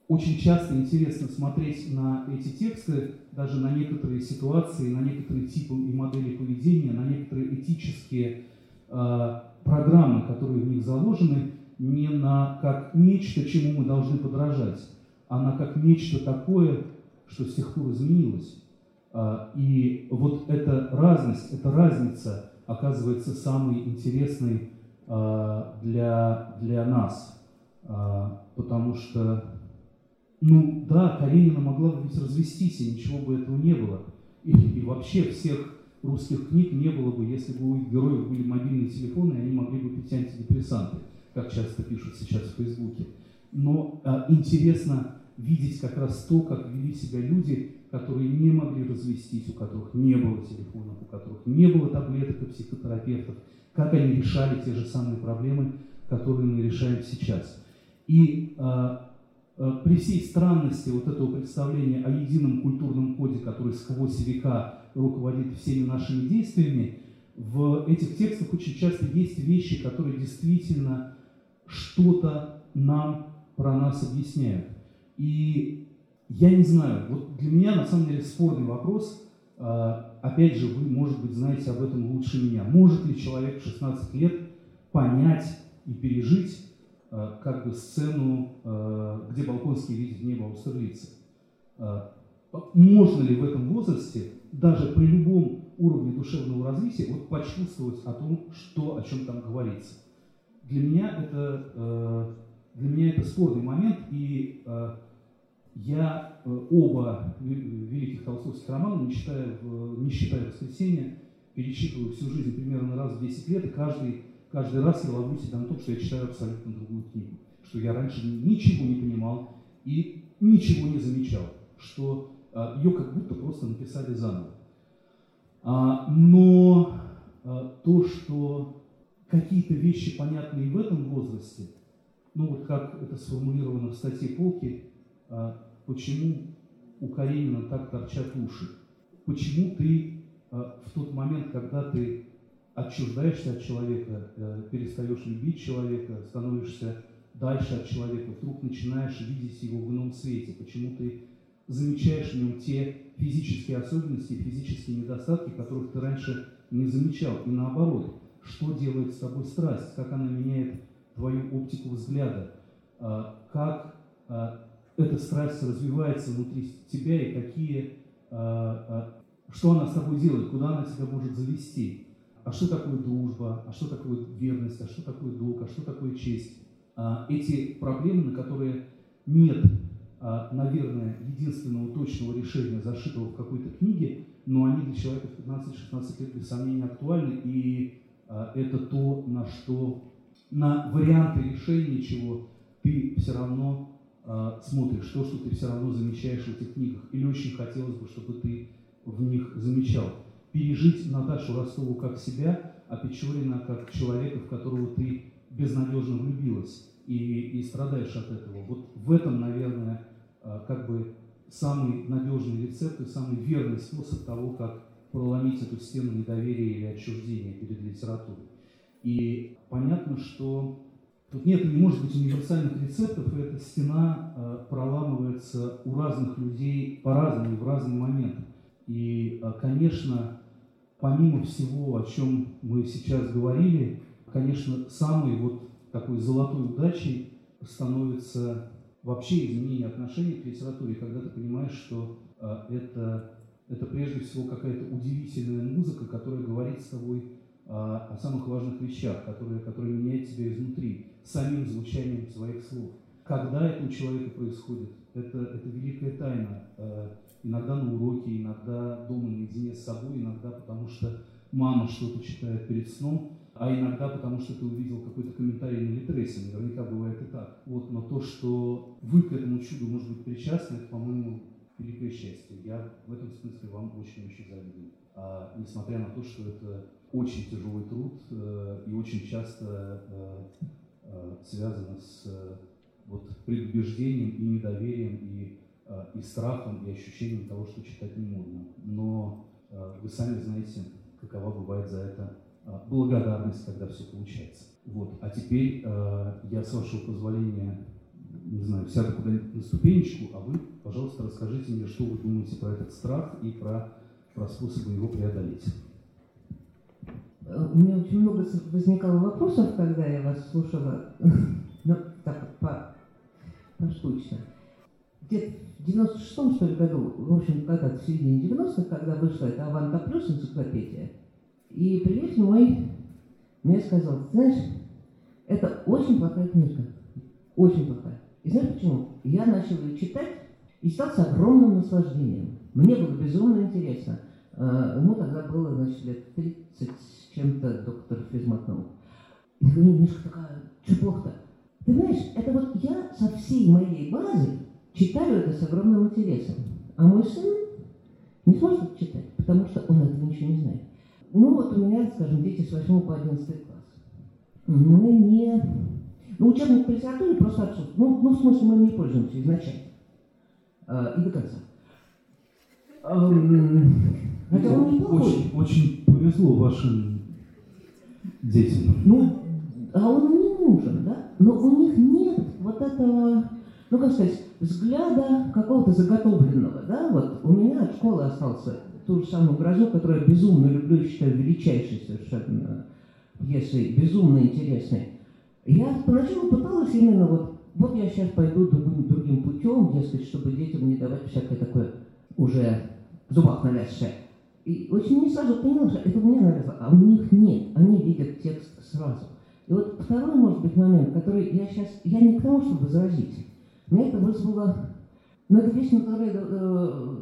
Speaker 3: очень часто интересно смотреть на эти тексты, даже на некоторые ситуации, на некоторые типы и модели поведения, на некоторые этические э, программы, которые в них заложены, не на как нечто, чему мы должны подражать, а на как нечто такое, что с тех пор изменилось. Э, и вот эта разность, эта разница оказывается самой интересной а, для, для нас. А, потому что, ну да, Каренина могла бы ведь развестись, и ничего бы этого не было. И, и вообще всех русских книг не было бы, если бы у героев были мобильные телефоны, и они могли бы пить антидепрессанты, как часто пишут сейчас в Фейсбуке. Но а, интересно видеть как раз то, как вели себя люди, которые не могли развестись, у которых не было телефонов, у которых не было таблеток и психотерапевтов, как они решали те же самые проблемы, которые мы решаем сейчас. И э, э, при всей странности вот этого представления о едином культурном коде, который сквозь века руководит всеми нашими действиями, в этих текстах очень часто есть вещи, которые действительно что-то нам про нас объясняют. И я не знаю, вот для меня на самом деле спорный вопрос, э, опять же, вы, может быть, знаете об этом лучше меня. Может ли человек в 16 лет понять и пережить э, как бы сцену, э, где Балконский видит небо Аустерлица? Можно ли в этом возрасте, даже при любом уровне душевного развития, вот почувствовать о том, что, о чем там говорится? Для меня это, для меня это спорный момент, и я э, оба великих толстовских романа, не считая, не считая «Воскресенья», перечитываю всю жизнь примерно раз в 10 лет, и каждый, каждый раз я ловлю себя на том, что я читаю абсолютно другую книгу, что я раньше ничего не понимал и ничего не замечал, что а, ее как будто просто написали заново. А, но а, то, что какие-то вещи понятные в этом возрасте, ну вот как это сформулировано в статье Полки, почему у Каренина так торчат уши, почему ты а, в тот момент, когда ты отчуждаешься от человека, э, перестаешь любить человека, становишься дальше от человека, вдруг начинаешь видеть его в ином свете, почему ты замечаешь в нем те физические особенности, физические недостатки, которых ты раньше не замечал. И наоборот, что делает с тобой страсть, как она меняет твою оптику взгляда, а, как эта страсть развивается внутри тебя и какие, а, а, что она с тобой делает, куда она тебя может завести. А что такое дружба, а что такое верность, а что такое долг, а что такое честь. А, эти проблемы, на которые нет, наверное, единственного точного решения, зашитого в какой-то книге, но они для человека в 15-16 лет без сомнения актуальны, и это то, на что на варианты решения чего ты все равно э, смотришь, то, что ты все равно замечаешь в этих книгах. Или очень хотелось бы, чтобы ты в них замечал. Пережить Наташу Ростову как себя, а Печорина как человека, в которого ты безнадежно влюбилась и, и страдаешь от этого. Вот в этом, наверное, э, как бы самый надежный рецепт и самый верный способ того, как проломить эту стену недоверия или отчуждения перед литературой. И понятно, что тут нет, не может быть универсальных рецептов, и эта стена э, проламывается у разных людей по-разному, в разные моменты. И, э, конечно, помимо всего, о чем мы сейчас говорили, конечно, самой вот такой золотой удачей становится вообще изменение отношений к литературе, когда ты понимаешь, что э, это это прежде всего какая-то удивительная музыка, которая говорит с тобой о, о самых важных вещах, которые, которые меняют тебя изнутри, самим звучанием своих слов. Когда это у человека происходит, это, это великая тайна. Э, иногда на уроке, иногда дома наедине с собой, иногда потому что мама что-то читает перед сном, а иногда потому что ты увидел какой-то комментарий на Литресе, наверняка бывает и так. Вот, но то, что вы к этому чуду, может быть, причастны, это, по-моему, великое счастье. Я в этом смысле вам очень-очень завидую. А, несмотря на то, что это очень тяжелый труд э, и очень часто э, э, связано с вот, предубеждением и недоверием, и, и страхом, и ощущением того, что читать не модно. Но вы сами знаете, какова бывает за это благодарность, когда все получается. Вот. А теперь я, с вашего позволения, не знаю, сяду куда-нибудь на ступенечку, а вы, пожалуйста, расскажите мне, что вы думаете про этот страх и про способы его преодолеть.
Speaker 4: У меня очень много возникало вопросов, когда я вас слушала, ну, так по, поштучно. Где-то в 96-м, что ли, году, в общем, когда-то в середине 90-х, когда вышла эта Аванта Плюс энциклопедия, и приятель мой мне сказал, знаешь, это очень плохая книжка, очень плохая. И знаешь почему? Я начал ее читать и стал с огромным наслаждением. Мне было безумно интересно. А, ему тогда было, значит, лет 30 с чем-то доктор Физматнов. И говорю, Мишка такая, что плохо-то? Ты знаешь, это вот я со всей моей базы читаю это с огромным интересом. А мой сын не сможет читать, потому что он этого ничего не знает. Ну вот у меня, скажем, дети с 8 по 11 класс. Мы не ну, учебник по литературе просто отсутствует. Ну, ну, в смысле, мы не пользуемся изначально. А, и до конца.
Speaker 3: Хотя он неплохой. Очень, очень повезло вашим детям.
Speaker 4: Ну, а он не нужен, да? Но у них нет вот этого, ну, как сказать, взгляда какого-то заготовленного, да? Вот у меня от школы остался ту же самую грозу, которую я безумно люблю и считаю величайшей совершенно пьесой, безумно интересной. Я поначалу пыталась именно вот, вот я сейчас пойду другим, другим путем, дескать, чтобы детям не давать всякое такое уже в зубах навязшее. И очень не сразу поняла, что это мне навязано, а у них нет, они видят текст сразу. И вот второй, может быть, момент, который я сейчас, я не к тому, чтобы возразить, мне это вызвало, ну, это вещь, на которой я э,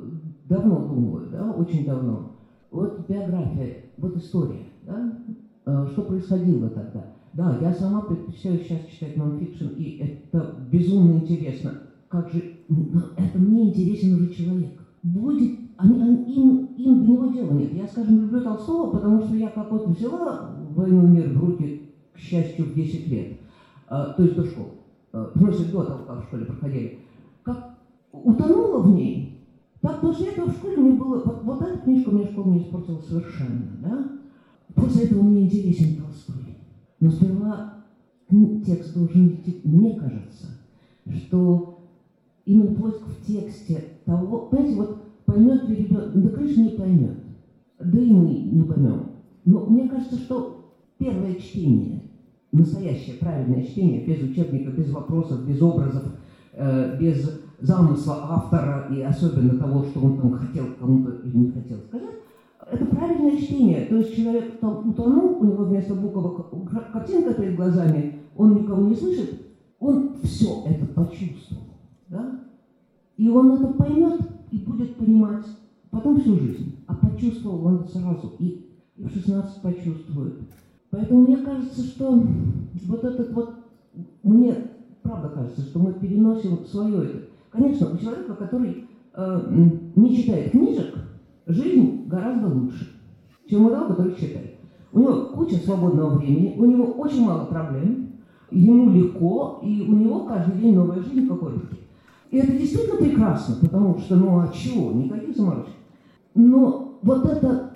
Speaker 4: давно думаю, да, очень давно. Вот биография, вот история, да, э, что происходило тогда. Да, я сама предпочитаю сейчас читать нонфикшн, и это безумно интересно. Как же, ну, это мне интересен уже человек. Будет, они, они, им, им до него дела нет. Я, скажем, люблю Толстого, потому что я как вот взяла «Войну мир» в руки, к счастью, в 10 лет, а, то есть до школы, в смысле до того, как в школе проходили, как утонула в ней, так после этого в школе мне было, вот, вот эта книжка мне школу не испортила совершенно, да? После этого мне интересен Толстой. Но сперва текст должен идти, мне кажется, что именно поиск в тексте того, понимаете, вот поймет ли ребенок, да, конечно, не поймет, да и мы не поймем. Но мне кажется, что первое чтение, настоящее правильное чтение, без учебника, без вопросов, без образов, э, без замысла автора и особенно того, что он там хотел кому-то или не хотел сказать, это правильное чтение. То есть человек там утонул, у него вместо буквы картинка перед глазами, он никого не слышит, он все это почувствовал. Да? И он это поймет и будет понимать потом всю жизнь. А почувствовал он сразу. И, в 16 почувствует. Поэтому мне кажется, что вот этот вот, мне правда кажется, что мы переносим свое это. Конечно, у человека, который э, не читает книжек, жизнь гораздо лучше, чем у того, который читает. У него куча свободного времени, у него очень мало проблем, ему легко, и у него каждый день новая жизнь какой-то. И это действительно прекрасно, потому что, ну а чего, никаких заморочек. Но вот это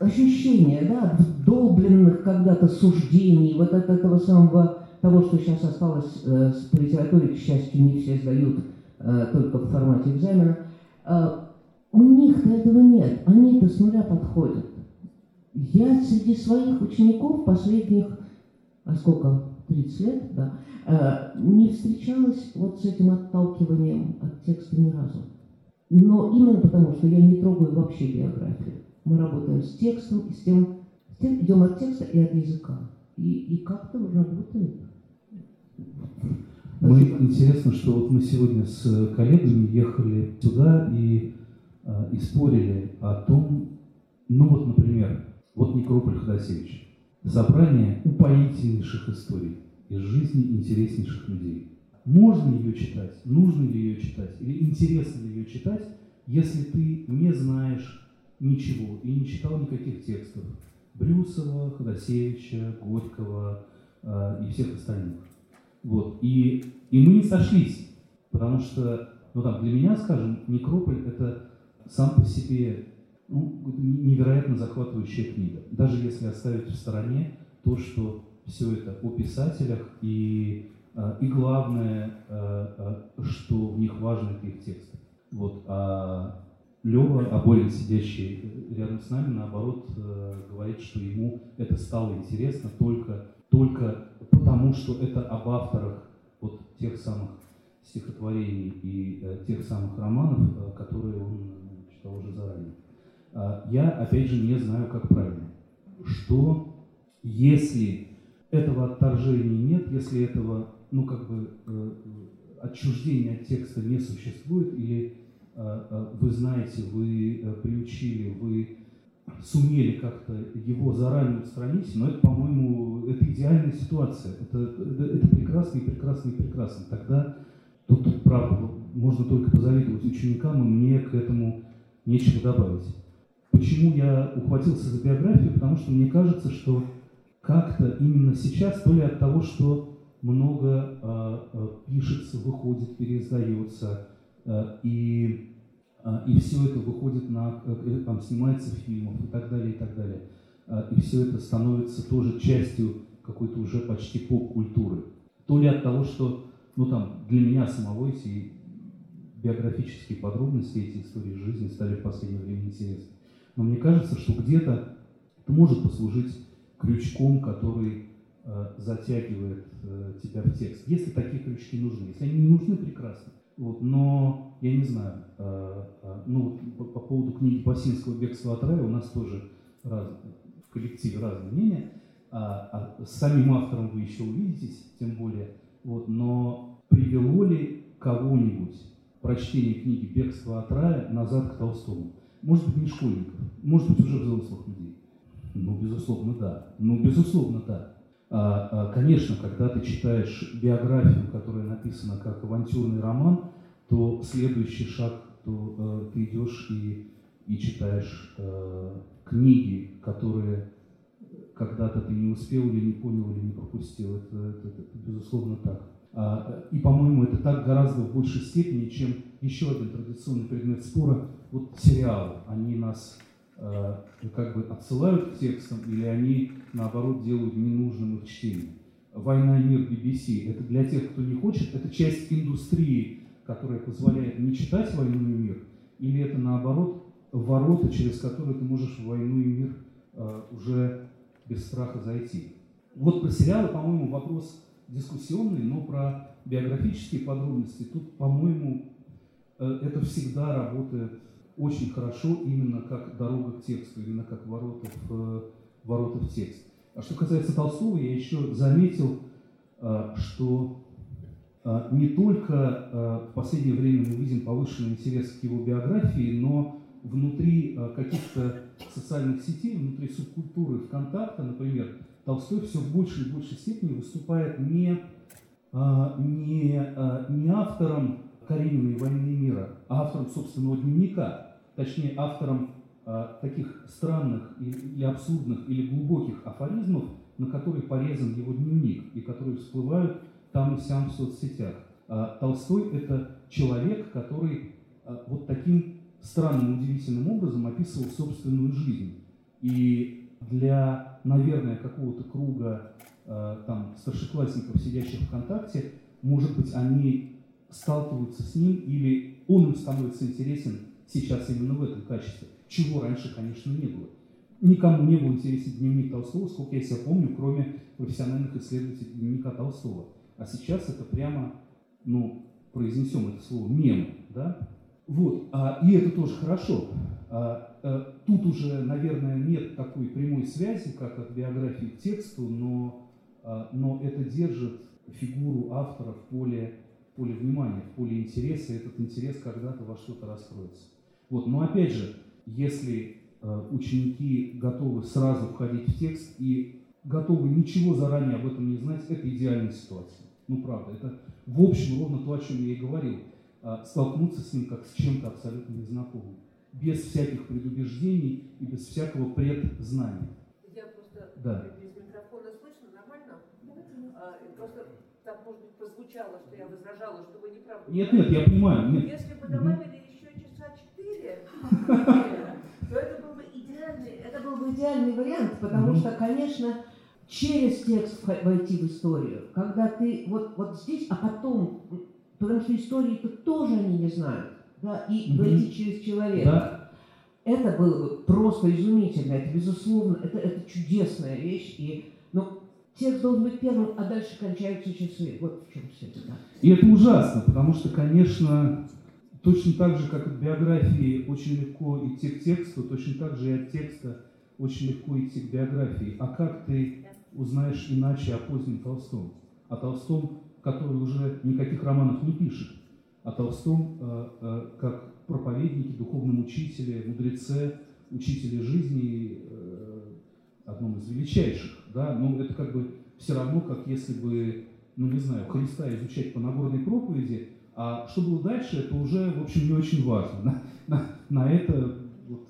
Speaker 4: ощущение, да, вдолбленных когда-то суждений, вот от этого самого, того, что сейчас осталось э, по литературе, к счастью, не все сдают э, только в формате экзамена, э, у них этого нет, они-то с нуля подходят. Я среди своих учеников последних, а сколько, 30 лет, да, э, не встречалась вот с этим отталкиванием от текста ни разу. Но именно потому, что я не трогаю вообще биографию. Мы работаем с текстом и с тем, с тем идем от текста и от языка. И, и как-то работает.
Speaker 3: Мы, интересно, что вот мы сегодня с коллегами ехали сюда и, э, и спорили о том, ну вот, например, вот Некрополь Ходосевич. Собрание упоительнейших историй из жизни интереснейших людей. Можно ее читать, нужно ли ее читать, или интересно ли ее читать, если ты не знаешь ничего и не читал никаких текстов Брюсова, Ходосевича, Горького э, и всех остальных. Вот. И, и мы не сошлись, потому что, ну там, для меня, скажем, Некрополь – это сам по себе ну, невероятно захватывающая книга. Даже если оставить в стороне то, что все это о писателях и, а, и главное, а, а, что в них важно, это их текст. Вот. А Лева, Аболин, сидящий рядом с нами, наоборот, говорит, что ему это стало интересно только, только потому, что это об авторах вот тех самых стихотворений и тех самых романов, которые он читал уже заранее. А, я, опять же, не знаю, как правильно. Что, если этого отторжения нет, если этого, ну, как бы, э, отчуждения от текста не существует, или э, э, вы знаете, вы приучили, вы сумели как-то его заранее устранить, но это, по-моему, это идеальная ситуация. Это, это, это прекрасно и прекрасно и прекрасно. Тогда тут, правда, можно только позавидовать ученикам, и мне к этому нечего добавить. Почему я ухватился за биографию? Потому что мне кажется, что как-то именно сейчас, то ли от того, что много э, пишется, выходит, переиздается, э, и, э, и все это выходит на, э, там, снимается в фильмах и так далее, и так далее. Э, и все это становится тоже частью какой-то уже почти поп-культуры. То ли от того, что, ну там, для меня самого эти биографические подробности, эти истории жизни стали в последнее время интересны. Но мне кажется, что где-то это может послужить крючком, который э, затягивает э, тебя в текст. Если такие крючки нужны. Если они не нужны, прекрасно. Вот, но я не знаю, э, э, ну, по, по поводу книги Басинского «Бегство от рая» у нас тоже раз, в коллективе разные мнения. А, а с самим автором вы еще увидитесь, тем более. Вот, но привело ли кого-нибудь прочтение книги «Бегство от рая» назад к Толстому? Может быть, не школьников, может быть, уже взрослых людей. Ну, безусловно, да. Ну, безусловно, да. А, а, конечно, когда ты читаешь биографию, которая написана как авантюрный роман, то следующий шаг, то э, ты идешь и, и читаешь э, книги, которые когда-то ты не успел или не понял, или не пропустил. Это, это, это безусловно так. А, и, по-моему, это так гораздо в большей степени, чем еще один традиционный предмет спора, вот сериалы. Они нас э, как бы отсылают к текстам или они, наоборот, делают ненужным их чтение. «Война и мир» BBC – это для тех, кто не хочет, это часть индустрии, которая позволяет не читать «Войну и мир», или это, наоборот, ворота, через которые ты можешь в «Войну и мир» э, уже без страха зайти. Вот про сериалы, по-моему, вопрос дискуссионный, но про биографические подробности тут, по-моему, э, это всегда работает очень хорошо именно как дорога к тексту, именно как ворота в, ворота в текст. А что касается Толстого, я еще заметил, э, что э, не только в последнее время мы видим повышенный интерес к его биографии, но внутри каких-то социальных сетей, внутри субкультуры ВКонтакта, например, Толстой все в большей и большей степени выступает не, а, не, а, не автором Карениной «Войны и мира», а автором собственного дневника, точнее автором а, таких странных или абсурдных или глубоких афоризмов, на которые порезан его дневник и которые всплывают там и сям в соцсетях. Толстой – это человек, который вот таким странным, удивительным образом описывал собственную жизнь. И для, наверное, какого-то круга э, там, старшеклассников, сидящих ВКонтакте, может быть, они сталкиваются с ним или он им становится интересен сейчас именно в этом качестве, чего раньше, конечно, не было. Никому не был интересен дневник Толстого, сколько я себя помню, кроме профессиональных исследователей дневника Толстого. А сейчас это прямо, ну, произнесем это слово, мем, да? Вот, а, и это тоже хорошо. А, а, тут уже, наверное, нет такой прямой связи, как от биографии к тексту, но, а, но это держит фигуру автора в поле, в поле внимания, в поле интереса, и этот интерес когда-то во что-то раскроется. Вот, но опять же, если а, ученики готовы сразу входить в текст и готовы ничего заранее об этом не знать, это идеальная ситуация. Ну, правда, это в общем ровно то, о чем я и говорил а, столкнуться с ним как с чем-то абсолютно незнакомым, без всяких предубеждений и без всякого предзнания.
Speaker 5: Я просто
Speaker 3: да.
Speaker 5: без микрофона слышно, нормально? А, просто там, может быть, прозвучало, что я возражала, что вы не правы.
Speaker 3: Нет, нет, я понимаю. Нет.
Speaker 5: Если бы добавили еще часа четыре, то это был бы идеальный,
Speaker 4: это был бы идеальный вариант, потому что, конечно, через текст войти в историю, когда ты вот, вот здесь, а потом Потому что истории-то тоже они не знают. Да, и угу. войти через человека. Да. Это было бы просто изумительно. Это, безусловно, это, это чудесная вещь. И, ну, текст должен быть первым, а дальше кончаются часы. Вот в чем все это. Да.
Speaker 3: И это ужасно, потому что, конечно, точно так же, как от биографии очень легко идти к тексту, точно так же и от текста очень легко идти к биографии. А как ты узнаешь иначе о позднем Толстом? О Толстом который уже никаких романов не пишет, о Толстом э, э, как проповеднике, духовном учителе, мудреце, учителе жизни, э, одном из величайших. Да? Но это как бы все равно, как если бы, ну не знаю, Христа изучать по Нагорной проповеди, а что было дальше, это уже, в общем, не очень важно. На, на, на это вот,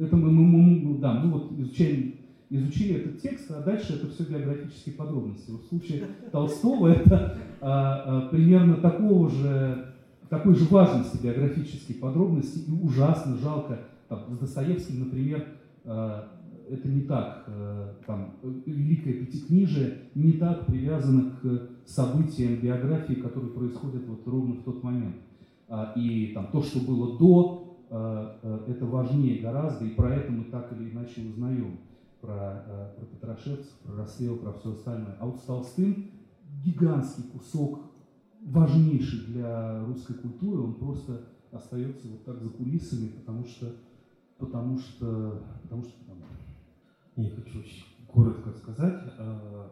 Speaker 3: это мы, мы, мы, да, мы вот изучаем изучили этот текст, а дальше это все биографические подробности. Вот в случае Толстого это а, а, примерно такого же, такой же важности биографические подробности, и ужасно жалко. Там, с Достоевским, например, а, это не так, а, там, Великое Пятикнижие не так привязано к событиям биографии, которые происходят вот ровно в тот момент. А, и там, то, что было до, а, а, это важнее гораздо, и про это мы так или иначе узнаем про, э, про Петрошевцев, про расстрел, про все остальное. А вот с Толстым гигантский кусок, важнейший для русской культуры, он просто остается вот так за кулисами, потому что, потому что, потому что потому.
Speaker 6: Я хочу очень коротко сказать, э,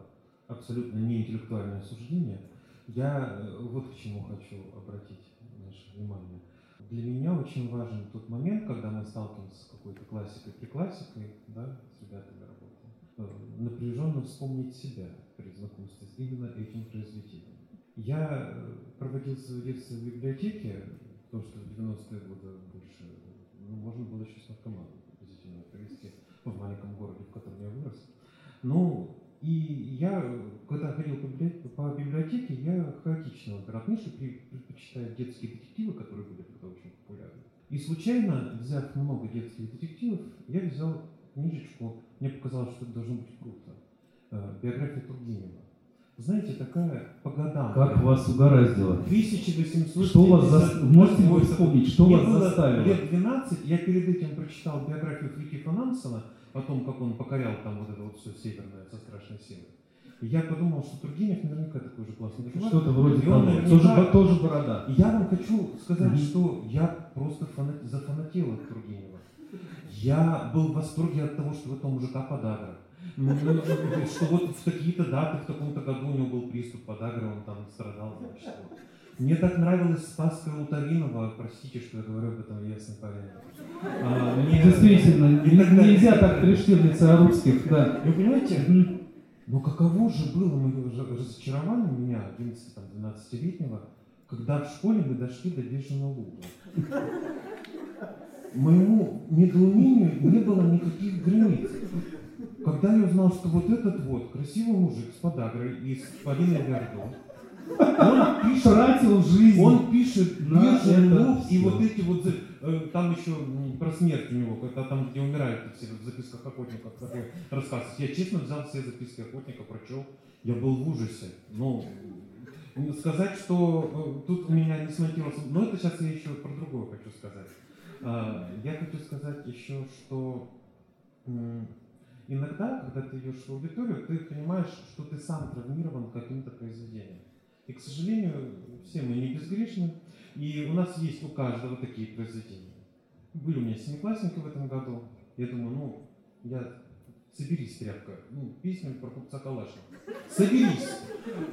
Speaker 6: абсолютно не интеллектуальное суждение. Я э, вот к чему хочу обратить наше внимание. Для меня очень важен тот момент, когда мы сталкиваемся с какой-то классикой, приклассикой, да, с ребятами работаем, э, напряженно вспомнить себя при знакомстве с именно этим произведением. Я э, проводил свое детство в библиотеке, потому что в 90-е годы больше, ну, можно было еще с наркоманом приблизительно провести в маленьком городе, в котором я вырос. Ну, и я, когда ходил по библиотеке, я хаотично выбирал книжки, предпочитая детские детективы, которые были тогда очень популярны. И случайно, взяв много детских детективов, я взял книжечку, мне показалось, что это должно быть круто. Э, биография Тургенева. Знаете, такая по годам.
Speaker 3: Как вас угораздило?
Speaker 6: 1800.
Speaker 3: Что вас за... Можете вы вспомнить, что
Speaker 6: Мне
Speaker 3: вас заставило?
Speaker 6: лет 12, я перед этим прочитал биографию Фритьефа Нансена, о том, как он покорял там вот это вот все северное со страшной силой. И я подумал, что Тургенев наверняка такой же классный чувак.
Speaker 3: Что-то вроде
Speaker 6: того.
Speaker 3: Наверняка... Тоже, тоже борода.
Speaker 6: И я вам хочу сказать, mm-hmm. что я просто фанат... зафанател от Тургенева. Я был в восторге от того, что в этом мужика подагра. Ну, ну, ну, что вот в какие-то даты, в таком-то году у него был приступ подагры, он там страдал, значит. Мне так нравилась Спасская Лутовинова, простите, что я говорю об этом ясно понятно. А, мне...
Speaker 3: Действительно,
Speaker 6: И тогда-
Speaker 3: нельзя так трештирниться о русских, да.
Speaker 6: Вы понимаете, ну каково же было мое разочарование меня, 11-12-летнего, когда в школе мы дошли до беженого луга. Моему недоумению не было никаких границ. Когда я узнал, что вот этот вот красивый мужик с подагрой из Полины Вердо, он пишет
Speaker 3: Тратил жизнь.
Speaker 6: он пишет
Speaker 3: На это
Speaker 6: и вот эти вот, э, там еще про смерть у него, когда там, где умирают все в записках охотников, такой рассказ. Я честно взял все записки охотника, прочел, я был в ужасе. Ну, м, сказать, что э, тут у меня не смонтировался, но это сейчас я еще про другое хочу сказать. А, Я хочу сказать еще, что иногда, когда ты идешь в аудиторию, ты понимаешь, что ты сам травмирован каким-то произведением. И, к сожалению, все мы не безгрешны, и у нас есть у каждого такие произведения. Были у меня семиклассники в этом году. Я думаю, ну, я соберись, тряпка. Ну, песню про купца Калашникова. Соберись.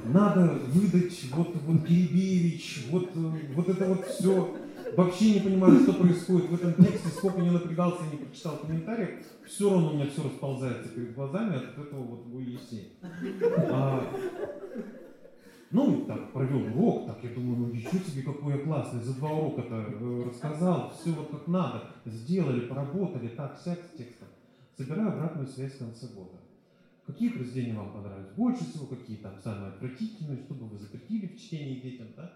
Speaker 6: Надо выдать вот, вот Кирибевич, вот, вот это вот все. Вообще не понимаю, что происходит в этом тексте, сколько не напрягался, не прочитал комментариев, все равно у меня все расползается перед глазами от этого вот Есей. А, ну, так, провел урок, так, я думаю, ну ничего себе, какой я классный, за два урока-то э, рассказал, все вот как надо, сделали, поработали, так, сяк, с текстом. Собираю обратную связь в конце года. Какие произведения вам понравились больше всего, какие там самые отвратительные, что бы вы запретили в чтении детям, да?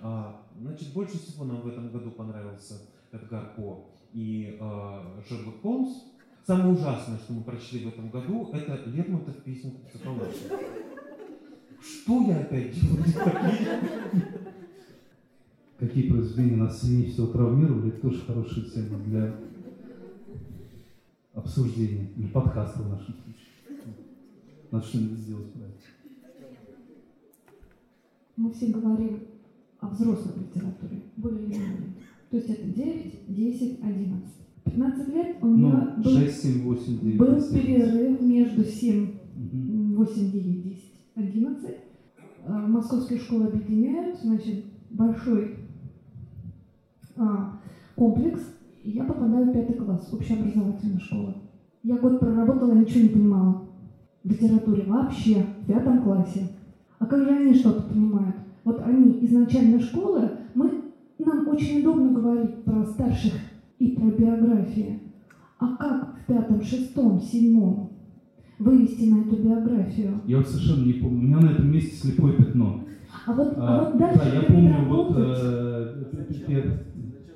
Speaker 6: А, значит, больше всего нам в этом году понравился Эдгар По и э, Шерлок Холмс. Самое ужасное, что мы прочли в этом году, это Лермонтов песня Калашникова. Что я опять делаю?
Speaker 3: Какие произведения нас сильнее всего травмировали, это тоже хорошая тема для обсуждения, или подкаста в нашем случае. Надо что-нибудь сделать про.
Speaker 7: Мы все говорим о взрослой литературе, более или менее. То есть это 9, 10, 11. 15 лет у меня
Speaker 3: Ну,
Speaker 7: был,
Speaker 3: 6, 7, 8, 9.
Speaker 7: был
Speaker 3: 10.
Speaker 7: перерыв между 7,
Speaker 3: Мгм.
Speaker 7: 8, 9, 10, 11. А, Московские школы объединяют, значит, большой а, комплекс, и я попадаю в пятый класс, общеобразовательная школа. Я год проработала, ничего не понимала. В литературе вообще, в пятом классе. А как же они что-то понимают? Вот они из начальной школы, мы, нам очень удобно говорить про старших и про биографии. А как в пятом, шестом, седьмом вывести на эту биографию?
Speaker 3: Я вот совершенно не помню. У меня на этом месте слепое пятно.
Speaker 7: А вот, а
Speaker 3: А,
Speaker 7: вот дальше
Speaker 3: да, я помню, вот э,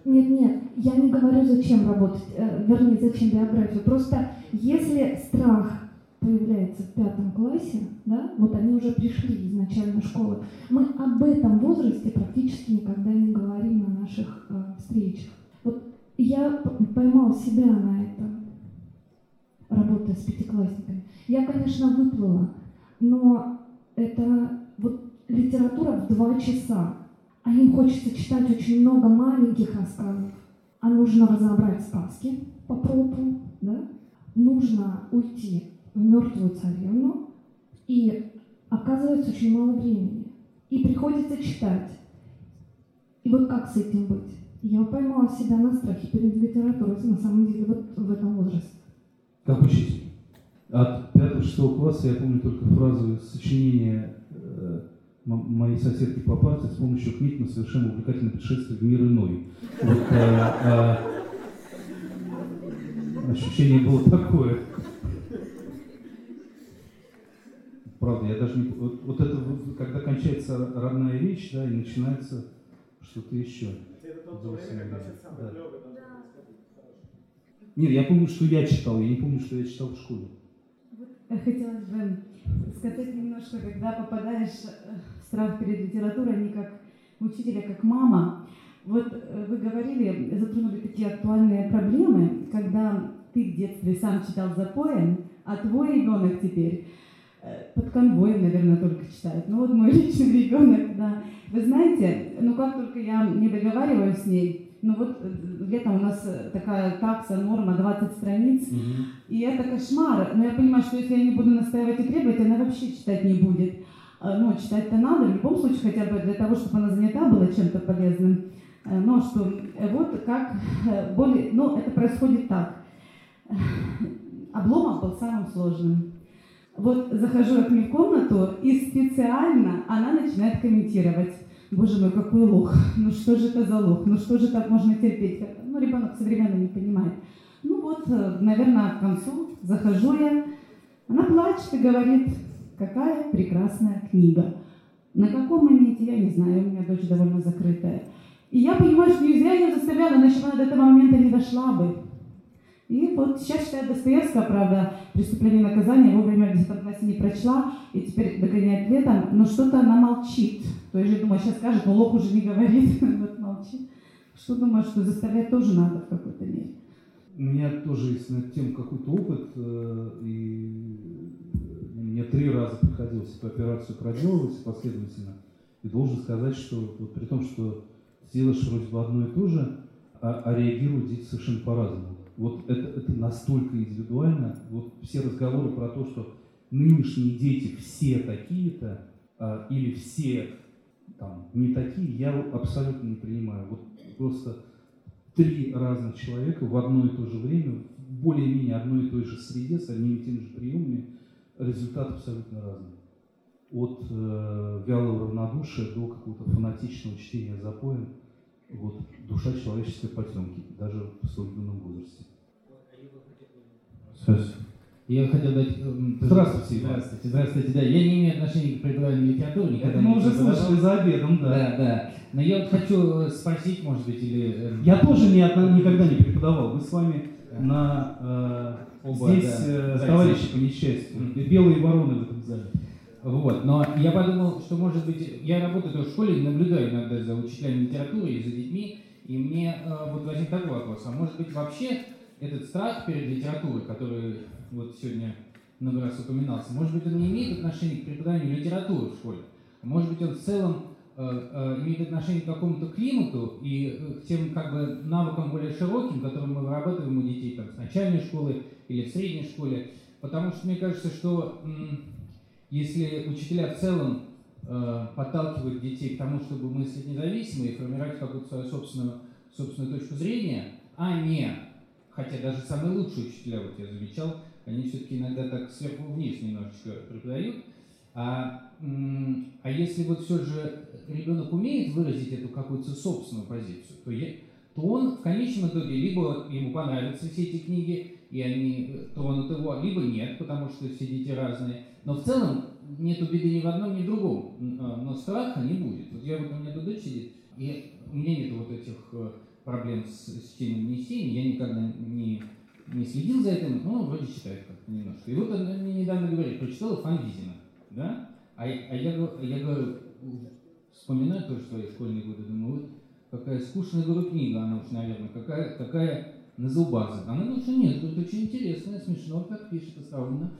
Speaker 7: Нет, нет, я не говорю, зачем работать, э, вернее, зачем биографию. Просто если страх появляется в пятом классе, да, вот они уже пришли из начальной школы, мы об этом возрасте практически никогда не говорим на наших э, встречах. Вот я поймал себя на этом, работая с пятиклассниками. Я, конечно, выплыла, но это вот литература в два часа. А им хочется читать очень много маленьких рассказов. А нужно разобрать сказки по пропу, да? Нужно уйти в мертвую царевну, и оказывается очень мало времени. И приходится читать. И вот как с этим быть? Я поймала себя на страхе перед литературой, на самом деле, вот в этом возрасте.
Speaker 3: Как учитель. От 5-6 класса я помню только фразу из сочинения э, моей соседки по парте с помощью книг на совершенно увлекательное путешествие в мир иной. Вот, э, э, ощущение было такое. Правда, я даже не... Вот, вот это, вот, когда кончается родная речь, да, и начинается что-то еще. Взрослое, да. Нет, я помню, что я читал, я не помню, что я читал в школе.
Speaker 8: Хотелось бы сказать немножко, когда попадаешь э, в страх перед литературой, не как учитель, а как мама. Вот э, вы говорили, затронули такие актуальные проблемы, когда ты в детстве сам читал запоем, а твой ребенок теперь э, под конвоем, наверное, только читает. Ну вот мой личный ребенок, да. Вы знаете, ну как только я не договариваюсь с ней, ну вот э, летом у нас э, такая такса, норма 20 страниц, и это кошмар. Но я понимаю, что если я не буду настаивать и требовать, она вообще читать не будет. Э, ну, читать-то надо, в любом случае, хотя бы для того, чтобы она занята была чем-то полезным. Э, но что, вот как более, ну, это происходит так. Обломов был самым сложным. Вот захожу я к ней в комнату, и специально она начинает комментировать. Боже мой, какой лох, ну что же это за лох, ну что же так можно терпеть? Ну, ребенок современно не понимает. Ну вот, наверное, к концу захожу я, она плачет и говорит, какая прекрасная книга. На каком моменте, я не знаю, у меня дочь довольно закрытая. И я понимаю, что не зря я заставляла, она до этого момента не дошла бы. И вот сейчас читает Достоевского, правда, «Преступление и наказание» вовремя в 10 классе не прочла, и теперь догоняет летом, но что-то она молчит. То есть я думаю, сейчас скажет, но лох уже не говорит, вот молчит. Что думаю, что заставлять тоже надо в какой-то мере.
Speaker 3: У меня тоже есть над тем какой-то опыт, э, и мне три раза приходилось эту операцию проделывать последовательно. И должен сказать, что вот при том, что сделаешь вроде бы одно и то же, а, а реагируют дети совершенно по-разному. Вот это, это настолько индивидуально. Вот все разговоры про то, что нынешние дети все такие-то, а, или все там, не такие, я абсолютно не принимаю. Вот просто три разных человека в одно и то же время, более-менее одной и той же среде, с одними и теми же приемами, результат абсолютно разный. От э, вялого равнодушия до какого-то фанатичного чтения запоем, вот, душа человеческой потемки, даже в юном возрасте.
Speaker 9: Я хотел дать...
Speaker 3: Эм, здравствуйте.
Speaker 9: Здравствуйте, здравствуйте. Да, я не имею отношения к преподаванию литературы.
Speaker 3: Никогда Это мы уже слышали за обедом, да.
Speaker 9: Да, да. Но я вот хочу спросить, может быть, или...
Speaker 3: Эм, я тоже ни, никогда не преподавал. Мы с вами на... Э, Оба, здесь да, э, товарищи по несчастью. Белые вороны в этом зале.
Speaker 9: Вот, но я подумал, что, может быть, я работаю в школе наблюдаю иногда за учителями литературы и за детьми, и мне э, вот возник такой вопрос, а может быть вообще этот страх перед литературой, который вот сегодня много раз упоминался, может быть, он не имеет отношения к преподаванию литературы в школе, может быть, он в целом э, э, имеет отношение к какому-то климату и э, к тем как бы навыкам более широким, которые мы вырабатываем у детей там, с начальной школы или в средней школе. Потому что мне кажется, что если учителя в целом э, подталкивают детей к тому, чтобы мыслить независимо и формировать какую-то свою собственную, собственную точку зрения, а не, хотя даже самые лучшие учителя, вот я замечал, они все-таки иногда так сверху вниз немножечко преподают, а, а если вот все же ребенок умеет выразить эту какую-то собственную позицию, то, я, то он в конечном итоге либо ему понравятся все эти книги, и они тронут его, либо нет, потому что все дети разные. Но в целом нет беды ни в одном, ни в другом. А, но страха не будет. Вот я вот у меня тут дочь сидит, и у меня нет вот этих э, проблем с, с чтением внесений, я никогда не, не следил за этим, но вроде читает как-то немножко. И вот она мне недавно говорит, прочитала Фанвизина, да? А, а я, я говорю, вспоминаю тоже свои школьные годы, думаю, вот какая скучная, говорю, книга она уж, наверное, какая, какая на зубазы. Она говорит, что нет, это очень интересно, смешно, как пишет, остроумно.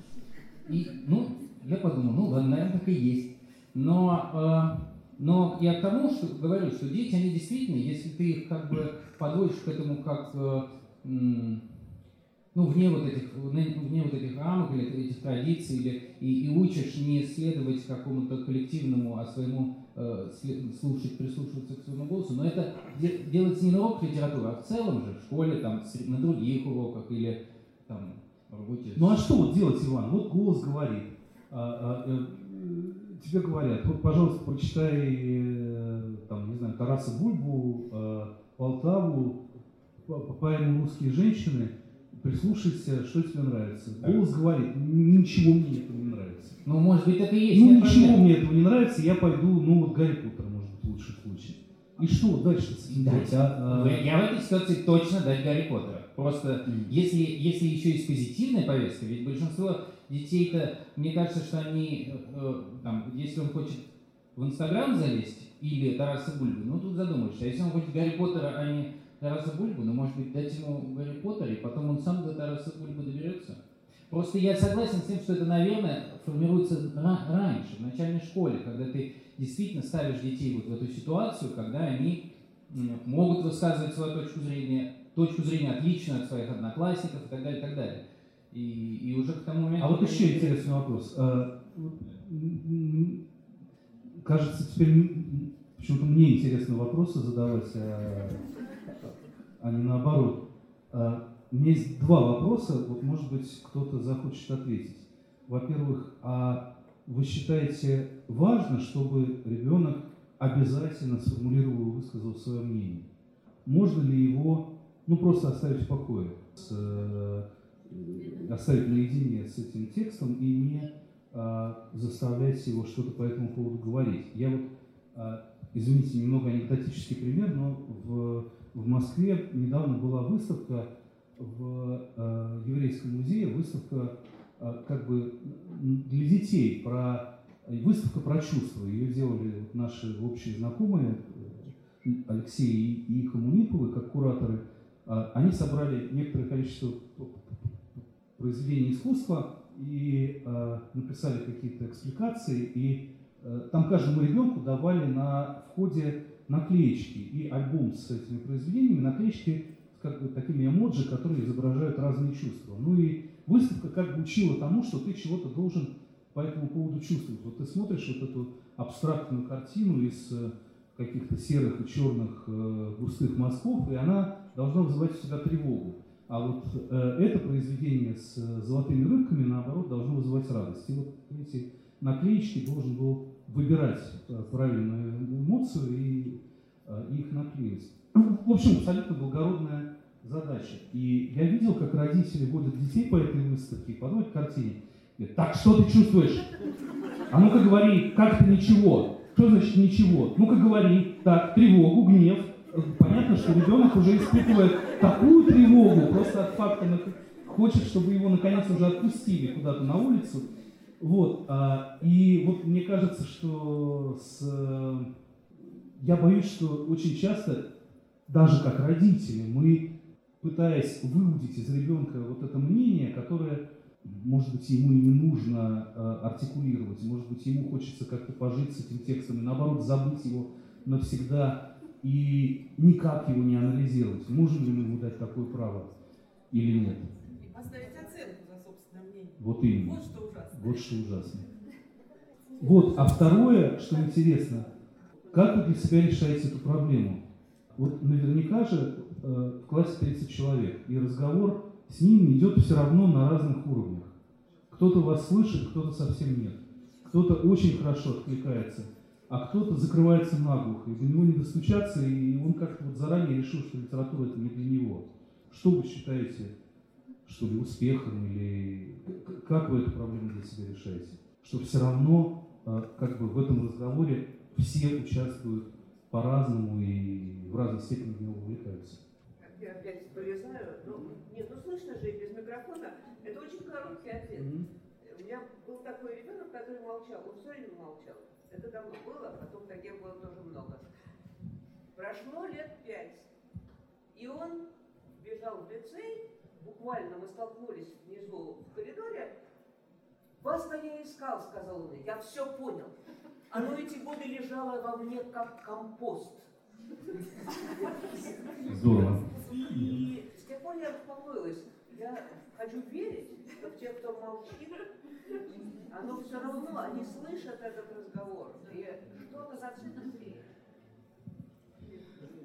Speaker 9: И, ну, я подумал, ну ладно, наверное, так и есть. Но, э, но я к тому, что говорю, что дети, они действительно, если ты их как бы подводишь к этому как, э, ну, вне вот этих, вне вот этих рамок или этих традиций, или, и, и учишь не следовать какому-то коллективному, а своему э, слушать, прислушиваться к своему голосу, но это де, делается не на уроках литературы, а в целом же, в школе, там, на других уроках или там,
Speaker 3: работе. Ну а что вот делать, Иван? Вот голос говорит. А, а, э, тебе говорят, вот, пожалуйста, прочитай, э, там, не знаю, Тараса Бульбу, э, Полтаву, поэму «Русские женщины», прислушайся, что тебе нравится. Голос говорит, ничего мне этого не нравится.
Speaker 9: Ну, может быть, это и есть.
Speaker 3: Ну, ничего мне этого не нравится, я пойду, ну, вот Гарри Поттер, может быть, лучший случай. И что дальше с этим
Speaker 9: делать? А, а... Я в этой ситуации точно дать Гарри Поттера. Просто mm. если, если еще есть позитивная повестка, ведь большинство детей-то, мне кажется, что они, э, э, там, если он хочет в Инстаграм залезть или Тараса Бульбы, ну тут задумаешься. А если он хочет Гарри Поттера, а не Тараса Бульбу, ну может быть дать ему Гарри Поттера, и потом он сам до Тараса Бульбы доберется. Просто я согласен с тем, что это, наверное, формируется раньше, в начальной школе, когда ты действительно ставишь детей вот в эту ситуацию, когда они могут высказывать свою точку зрения, точку зрения отличную от своих одноклассников и так далее, и так далее. И, и уже к тому моменту...
Speaker 3: А вот еще интересный вопрос. А, кажется, теперь почему-то мне интересно вопросы задавать, а, а не наоборот. А, у меня есть два вопроса, вот может быть кто-то захочет ответить. Во-первых, а вы считаете важно, чтобы ребенок обязательно сформулировал и высказал свое мнение? Можно ли его ну, просто оставить в покое, с, э, оставить наедине с этим текстом и не а, заставлять его что-то по этому поводу говорить? Я вот, а, извините, немного анекдотический пример, но в, в Москве недавно была выставка в э, еврейском музее, выставка э, как бы для детей про выставка про чувства. Ее делали наши общие знакомые Алексей и Коммуниповы, как кураторы. Они собрали некоторое количество произведений искусства и написали какие-то экспликации, и там каждому ребенку давали на входе наклеечки и альбом с этими произведениями, наклеечки как бы такими эмоджи, которые изображают разные чувства. Ну и выставка как бы учила тому, что ты чего-то должен по этому поводу чувствовать. Вот ты смотришь вот эту абстрактную картину из э, каких-то серых и черных э, густых мазков, и она должна вызывать у тебя тревогу. А вот э, это произведение с э, золотыми рыбками, наоборот, должно вызывать радость. И вот эти наклеечки должен был выбирать э, правильную эмоцию и э, их наклеить. В общем, абсолютно благородная задача. И я видел, как родители водят детей по этой выставке, по одной картине. Говорят, так, что ты чувствуешь? А ну-ка говори, как ты ничего? Что значит ничего? Ну-ка говори, так, тревогу, гнев. Понятно, что ребенок уже испытывает такую тревогу, просто от факта хочет, чтобы его наконец уже отпустили куда-то на улицу. Вот, а, и вот мне кажется, что с, я боюсь, что очень часто даже как родители, мы, пытаясь выудить из ребенка вот это мнение, которое, может быть, ему и не нужно э, артикулировать, может быть, ему хочется как-то пожить с этим текстом и, наоборот, забыть его навсегда и никак его не анализировать. Можем ли мы ему дать такое право или нет?
Speaker 5: И поставить оценку за собственное мнение.
Speaker 3: Вот именно.
Speaker 5: Вот что ужасно.
Speaker 3: Вот что ужасно. Вот, а второе, что интересно, как вы для себя решаете эту проблему? Вот наверняка же э, в классе 30 человек, и разговор с ними идет все равно на разных уровнях. Кто-то вас слышит, кто-то совсем нет. Кто-то очень хорошо откликается, а кто-то закрывается наглухо, и до него не достучаться, и он как-то вот заранее решил, что литература это не для него. Что вы считаете, что ли, успехом, или как вы эту проблему для себя решаете? Что все равно э, как бы в этом разговоре все участвуют по-разному и в разной степени в него увлекаются.
Speaker 5: Я опять полезаю. Ну, нет, ну слышно же без микрофона. Это очень короткий ответ. Mm-hmm. У меня был такой ребенок, который молчал. Он все время молчал. Это давно было, потом таких было тоже много. Прошло лет пять. И он бежал в лицей. Буквально мы столкнулись внизу в коридоре. Вас-то я искал, сказал он. Я все понял. Оно эти годы лежало во мне как компост.
Speaker 3: Здорово.
Speaker 5: И с тех пор я успокоилась. Я хочу верить, что те, кто молчит, оно все равно, они слышат этот разговор. И что-то зацепит.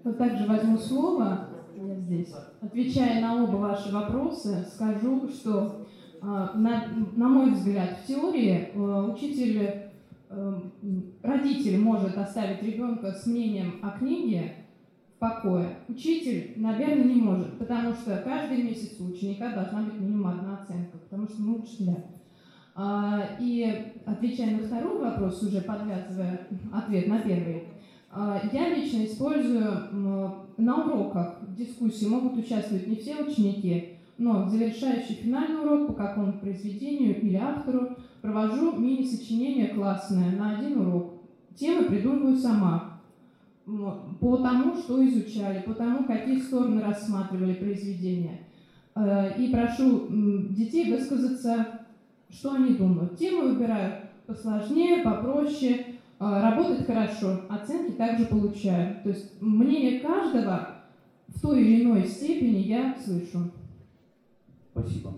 Speaker 10: Вот также возьму слово я здесь. Отвечая на оба ваши вопросы, скажу, что, а, на, на мой взгляд, в теории э, учитель родитель может оставить ребенка с мнением о книге в покое, учитель, наверное, не может, потому что каждый месяц у ученика должна быть минимум одна оценка, потому что мы учителя. А, и отвечая на второй вопрос, уже подвязывая ответ на первый, а, я лично использую на уроках дискуссии могут участвовать не все ученики, но завершающий финальный урок по какому-то произведению или автору провожу мини-сочинение классное на один урок. Темы придумываю сама по тому, что изучали, по тому, какие стороны рассматривали произведения. Э, и прошу детей высказаться, что они думают. Темы выбираю посложнее, попроще, э, работать хорошо, оценки также получаю. То есть мнение каждого в той или иной степени я слышу.
Speaker 3: Спасибо.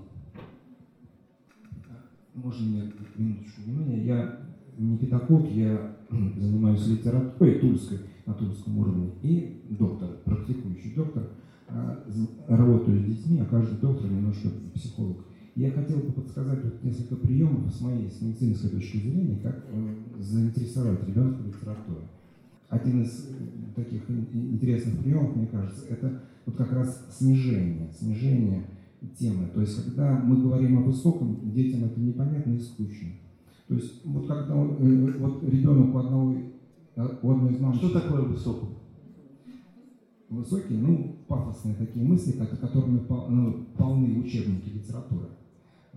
Speaker 11: Можно мне минуточку внимания? Я не педагог, я занимаюсь литературой тульской на тульском уровне и доктор, практикующий доктор. А, работаю с детьми, а каждый доктор немножко психолог. Я хотел бы подсказать вот несколько приемов с моей, с медицинской точки зрения, как э, заинтересовать ребенка литературой. Один из э, таких интересных приемов, мне кажется, это вот как раз снижение, снижение темы. То есть, когда мы говорим о высоком, детям это непонятно и скучно. То есть, вот когда э, вот ребенок у одного, у одной из мам...
Speaker 3: Что такое высокий?
Speaker 11: Высокие, ну, пафосные такие мысли, которыми ну, полны учебники литературы.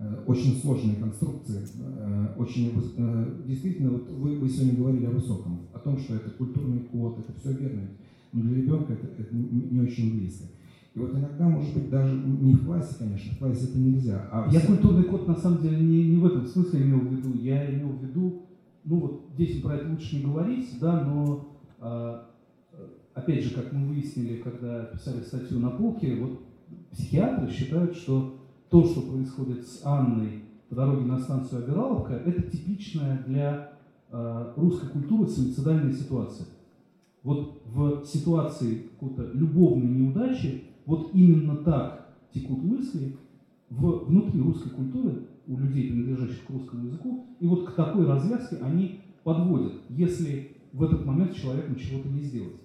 Speaker 11: Э, очень сложные конструкции, э, очень, действительно, вот вы, вы сегодня говорили о высоком, о том, что это культурный код, это все верно, но для ребенка это, это не очень близко. И вот иногда, может быть, даже не в классе, конечно, в классе это нельзя. А
Speaker 3: я культурный код на самом деле не, не в этом смысле имел в виду. Я имел в виду, ну вот здесь про это лучше не говорить, да, но а, опять же, как мы выяснили, когда писали статью на полке, вот психиатры считают, что то, что происходит с Анной по дороге на станцию Обираловка, это типичная для э, русской культуры суицидальная ситуация. Вот в ситуации какой-то любовной неудачи вот именно так текут мысли в, внутри русской культуры у людей, принадлежащих к русскому языку, и вот к такой развязке они подводят, если в этот момент человеком чего-то не сделать.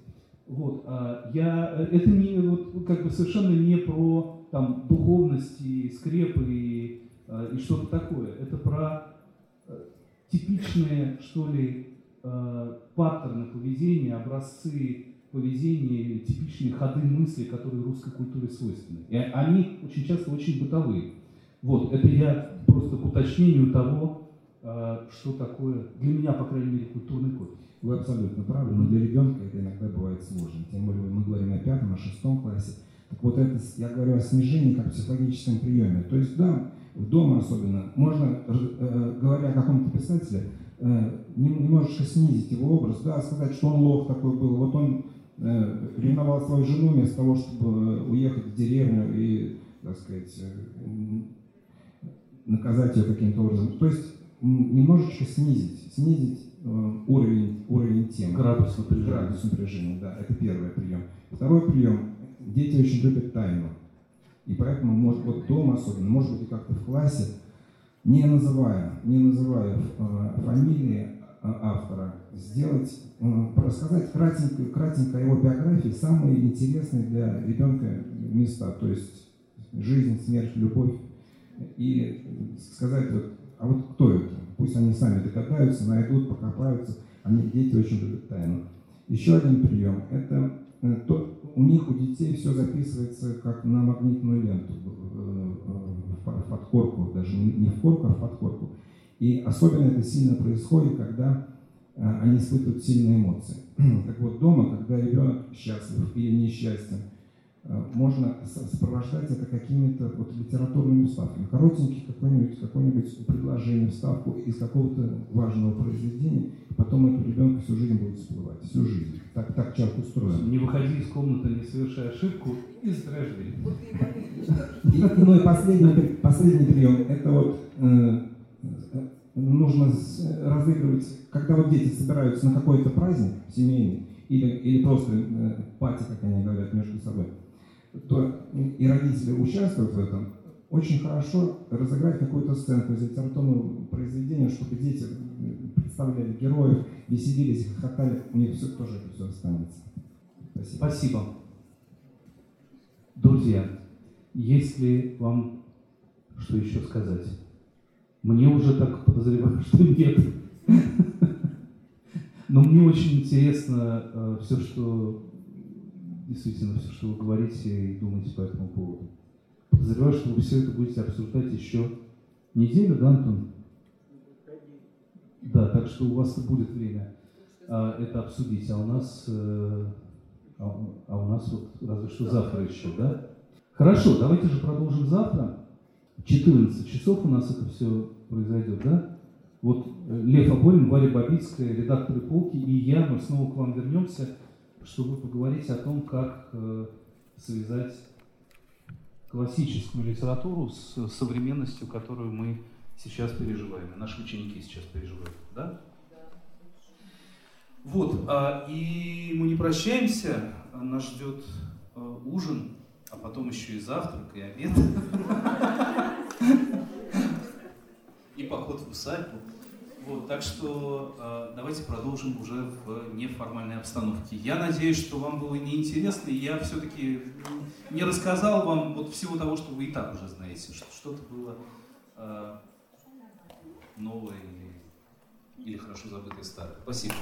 Speaker 3: Вот, а я, это не, вот, как бы совершенно не про там, духовность и скрепы и, а, и что-то такое. Это про э, типичные, что ли, э, паттерны поведения, образцы поведение, типичные ходы мысли, которые русской культуре свойственны. И они очень часто очень бытовые. Вот, это я просто к уточнению того, что такое, для меня, по крайней мере, культурный код.
Speaker 11: Вы абсолютно правы, но для ребенка это иногда бывает сложно. Тем более мы говорим о пятом, о шестом классе. Вот это, я говорю о снижении как психологическом приеме. То есть, да, в дома особенно, можно, э, говоря о каком-то писателе, э, немножечко снизить его образ, да, сказать, что он лох такой был, вот он Э, ревновал свою жену вместо того, чтобы уехать в деревню и, так сказать, наказать ее каким-то образом. То есть немножечко снизить, снизить уровень, уровень темы.
Speaker 3: Градус напряжения.
Speaker 11: Градус напряжения, да, это первый прием. Второй прием. Дети очень любят тайну. И поэтому, может, вот дома особенно, может быть, как-то в классе, не называя, не называя э, фамилии, Э, автора, сделать, э, рассказать кратенько, кратенько о его биографии, самые интересные для ребенка места, то есть жизнь, смерть, любовь, и сказать, вот, а вот кто это? Пусть они сами догадаются, найдут, покопаются, они, дети очень любят тайну. Еще один прием – это то, у них, у детей все записывается как на магнитную ленту, в подкорку, даже не в корку, а в подкорку. И особенно это сильно происходит, когда э, они испытывают сильные эмоции. Так вот, дома, когда ребенок счастлив или несчастен, э, можно сопровождать это какими-то вот литературными вставками. Коротенький какой-нибудь какой предложение, вставку из какого-то важного произведения, потом это ребенка всю жизнь будет всплывать, всю жизнь. Так, так человек устроен.
Speaker 3: Не выходи из комнаты, не совершая ошибку, и здравствуй.
Speaker 11: И, ну и последний, последний прием, это вот э, нужно разыгрывать, когда вот дети собираются на какой-то праздник семейный, или, или просто э, пати, как они говорят, между собой, то и родители участвуют в этом, очень хорошо разыграть какую-то сценку из литературного произведения, чтобы дети представляли героев, веселились, хохотали, у них все тоже это все останется.
Speaker 3: Спасибо. Спасибо. Друзья, есть ли вам что еще сказать? Мне уже так подозреваю, что нет. Но мне очень интересно э, все, что действительно все, что вы говорите и думаете по этому поводу. Подозреваю, что вы все это будете обсуждать еще неделю, да, Антон? Да, так что у вас будет время а, это обсудить, а у нас, э, а, а у нас вот разве что завтра еще, да? Хорошо, давайте же продолжим завтра. 14 часов у нас это все произойдет, да? Вот э, Лев Аболин, Варя Бабицкая, редакторы полки и я, мы снова к вам вернемся, чтобы поговорить о том, как э, связать классическую литературу с современностью, которую мы сейчас переживаем, и наши ученики сейчас переживают. Да? Вот, а, и мы не прощаемся, нас ждет а, ужин, а потом еще и завтрак, и обед. И поход в усадьбу. Вот, так что э, давайте продолжим уже в неформальной обстановке. Я надеюсь, что вам было неинтересно, и я все-таки не рассказал вам вот всего того, что вы и так уже знаете, что что-то было э, новое или, или хорошо забытое старое. Спасибо.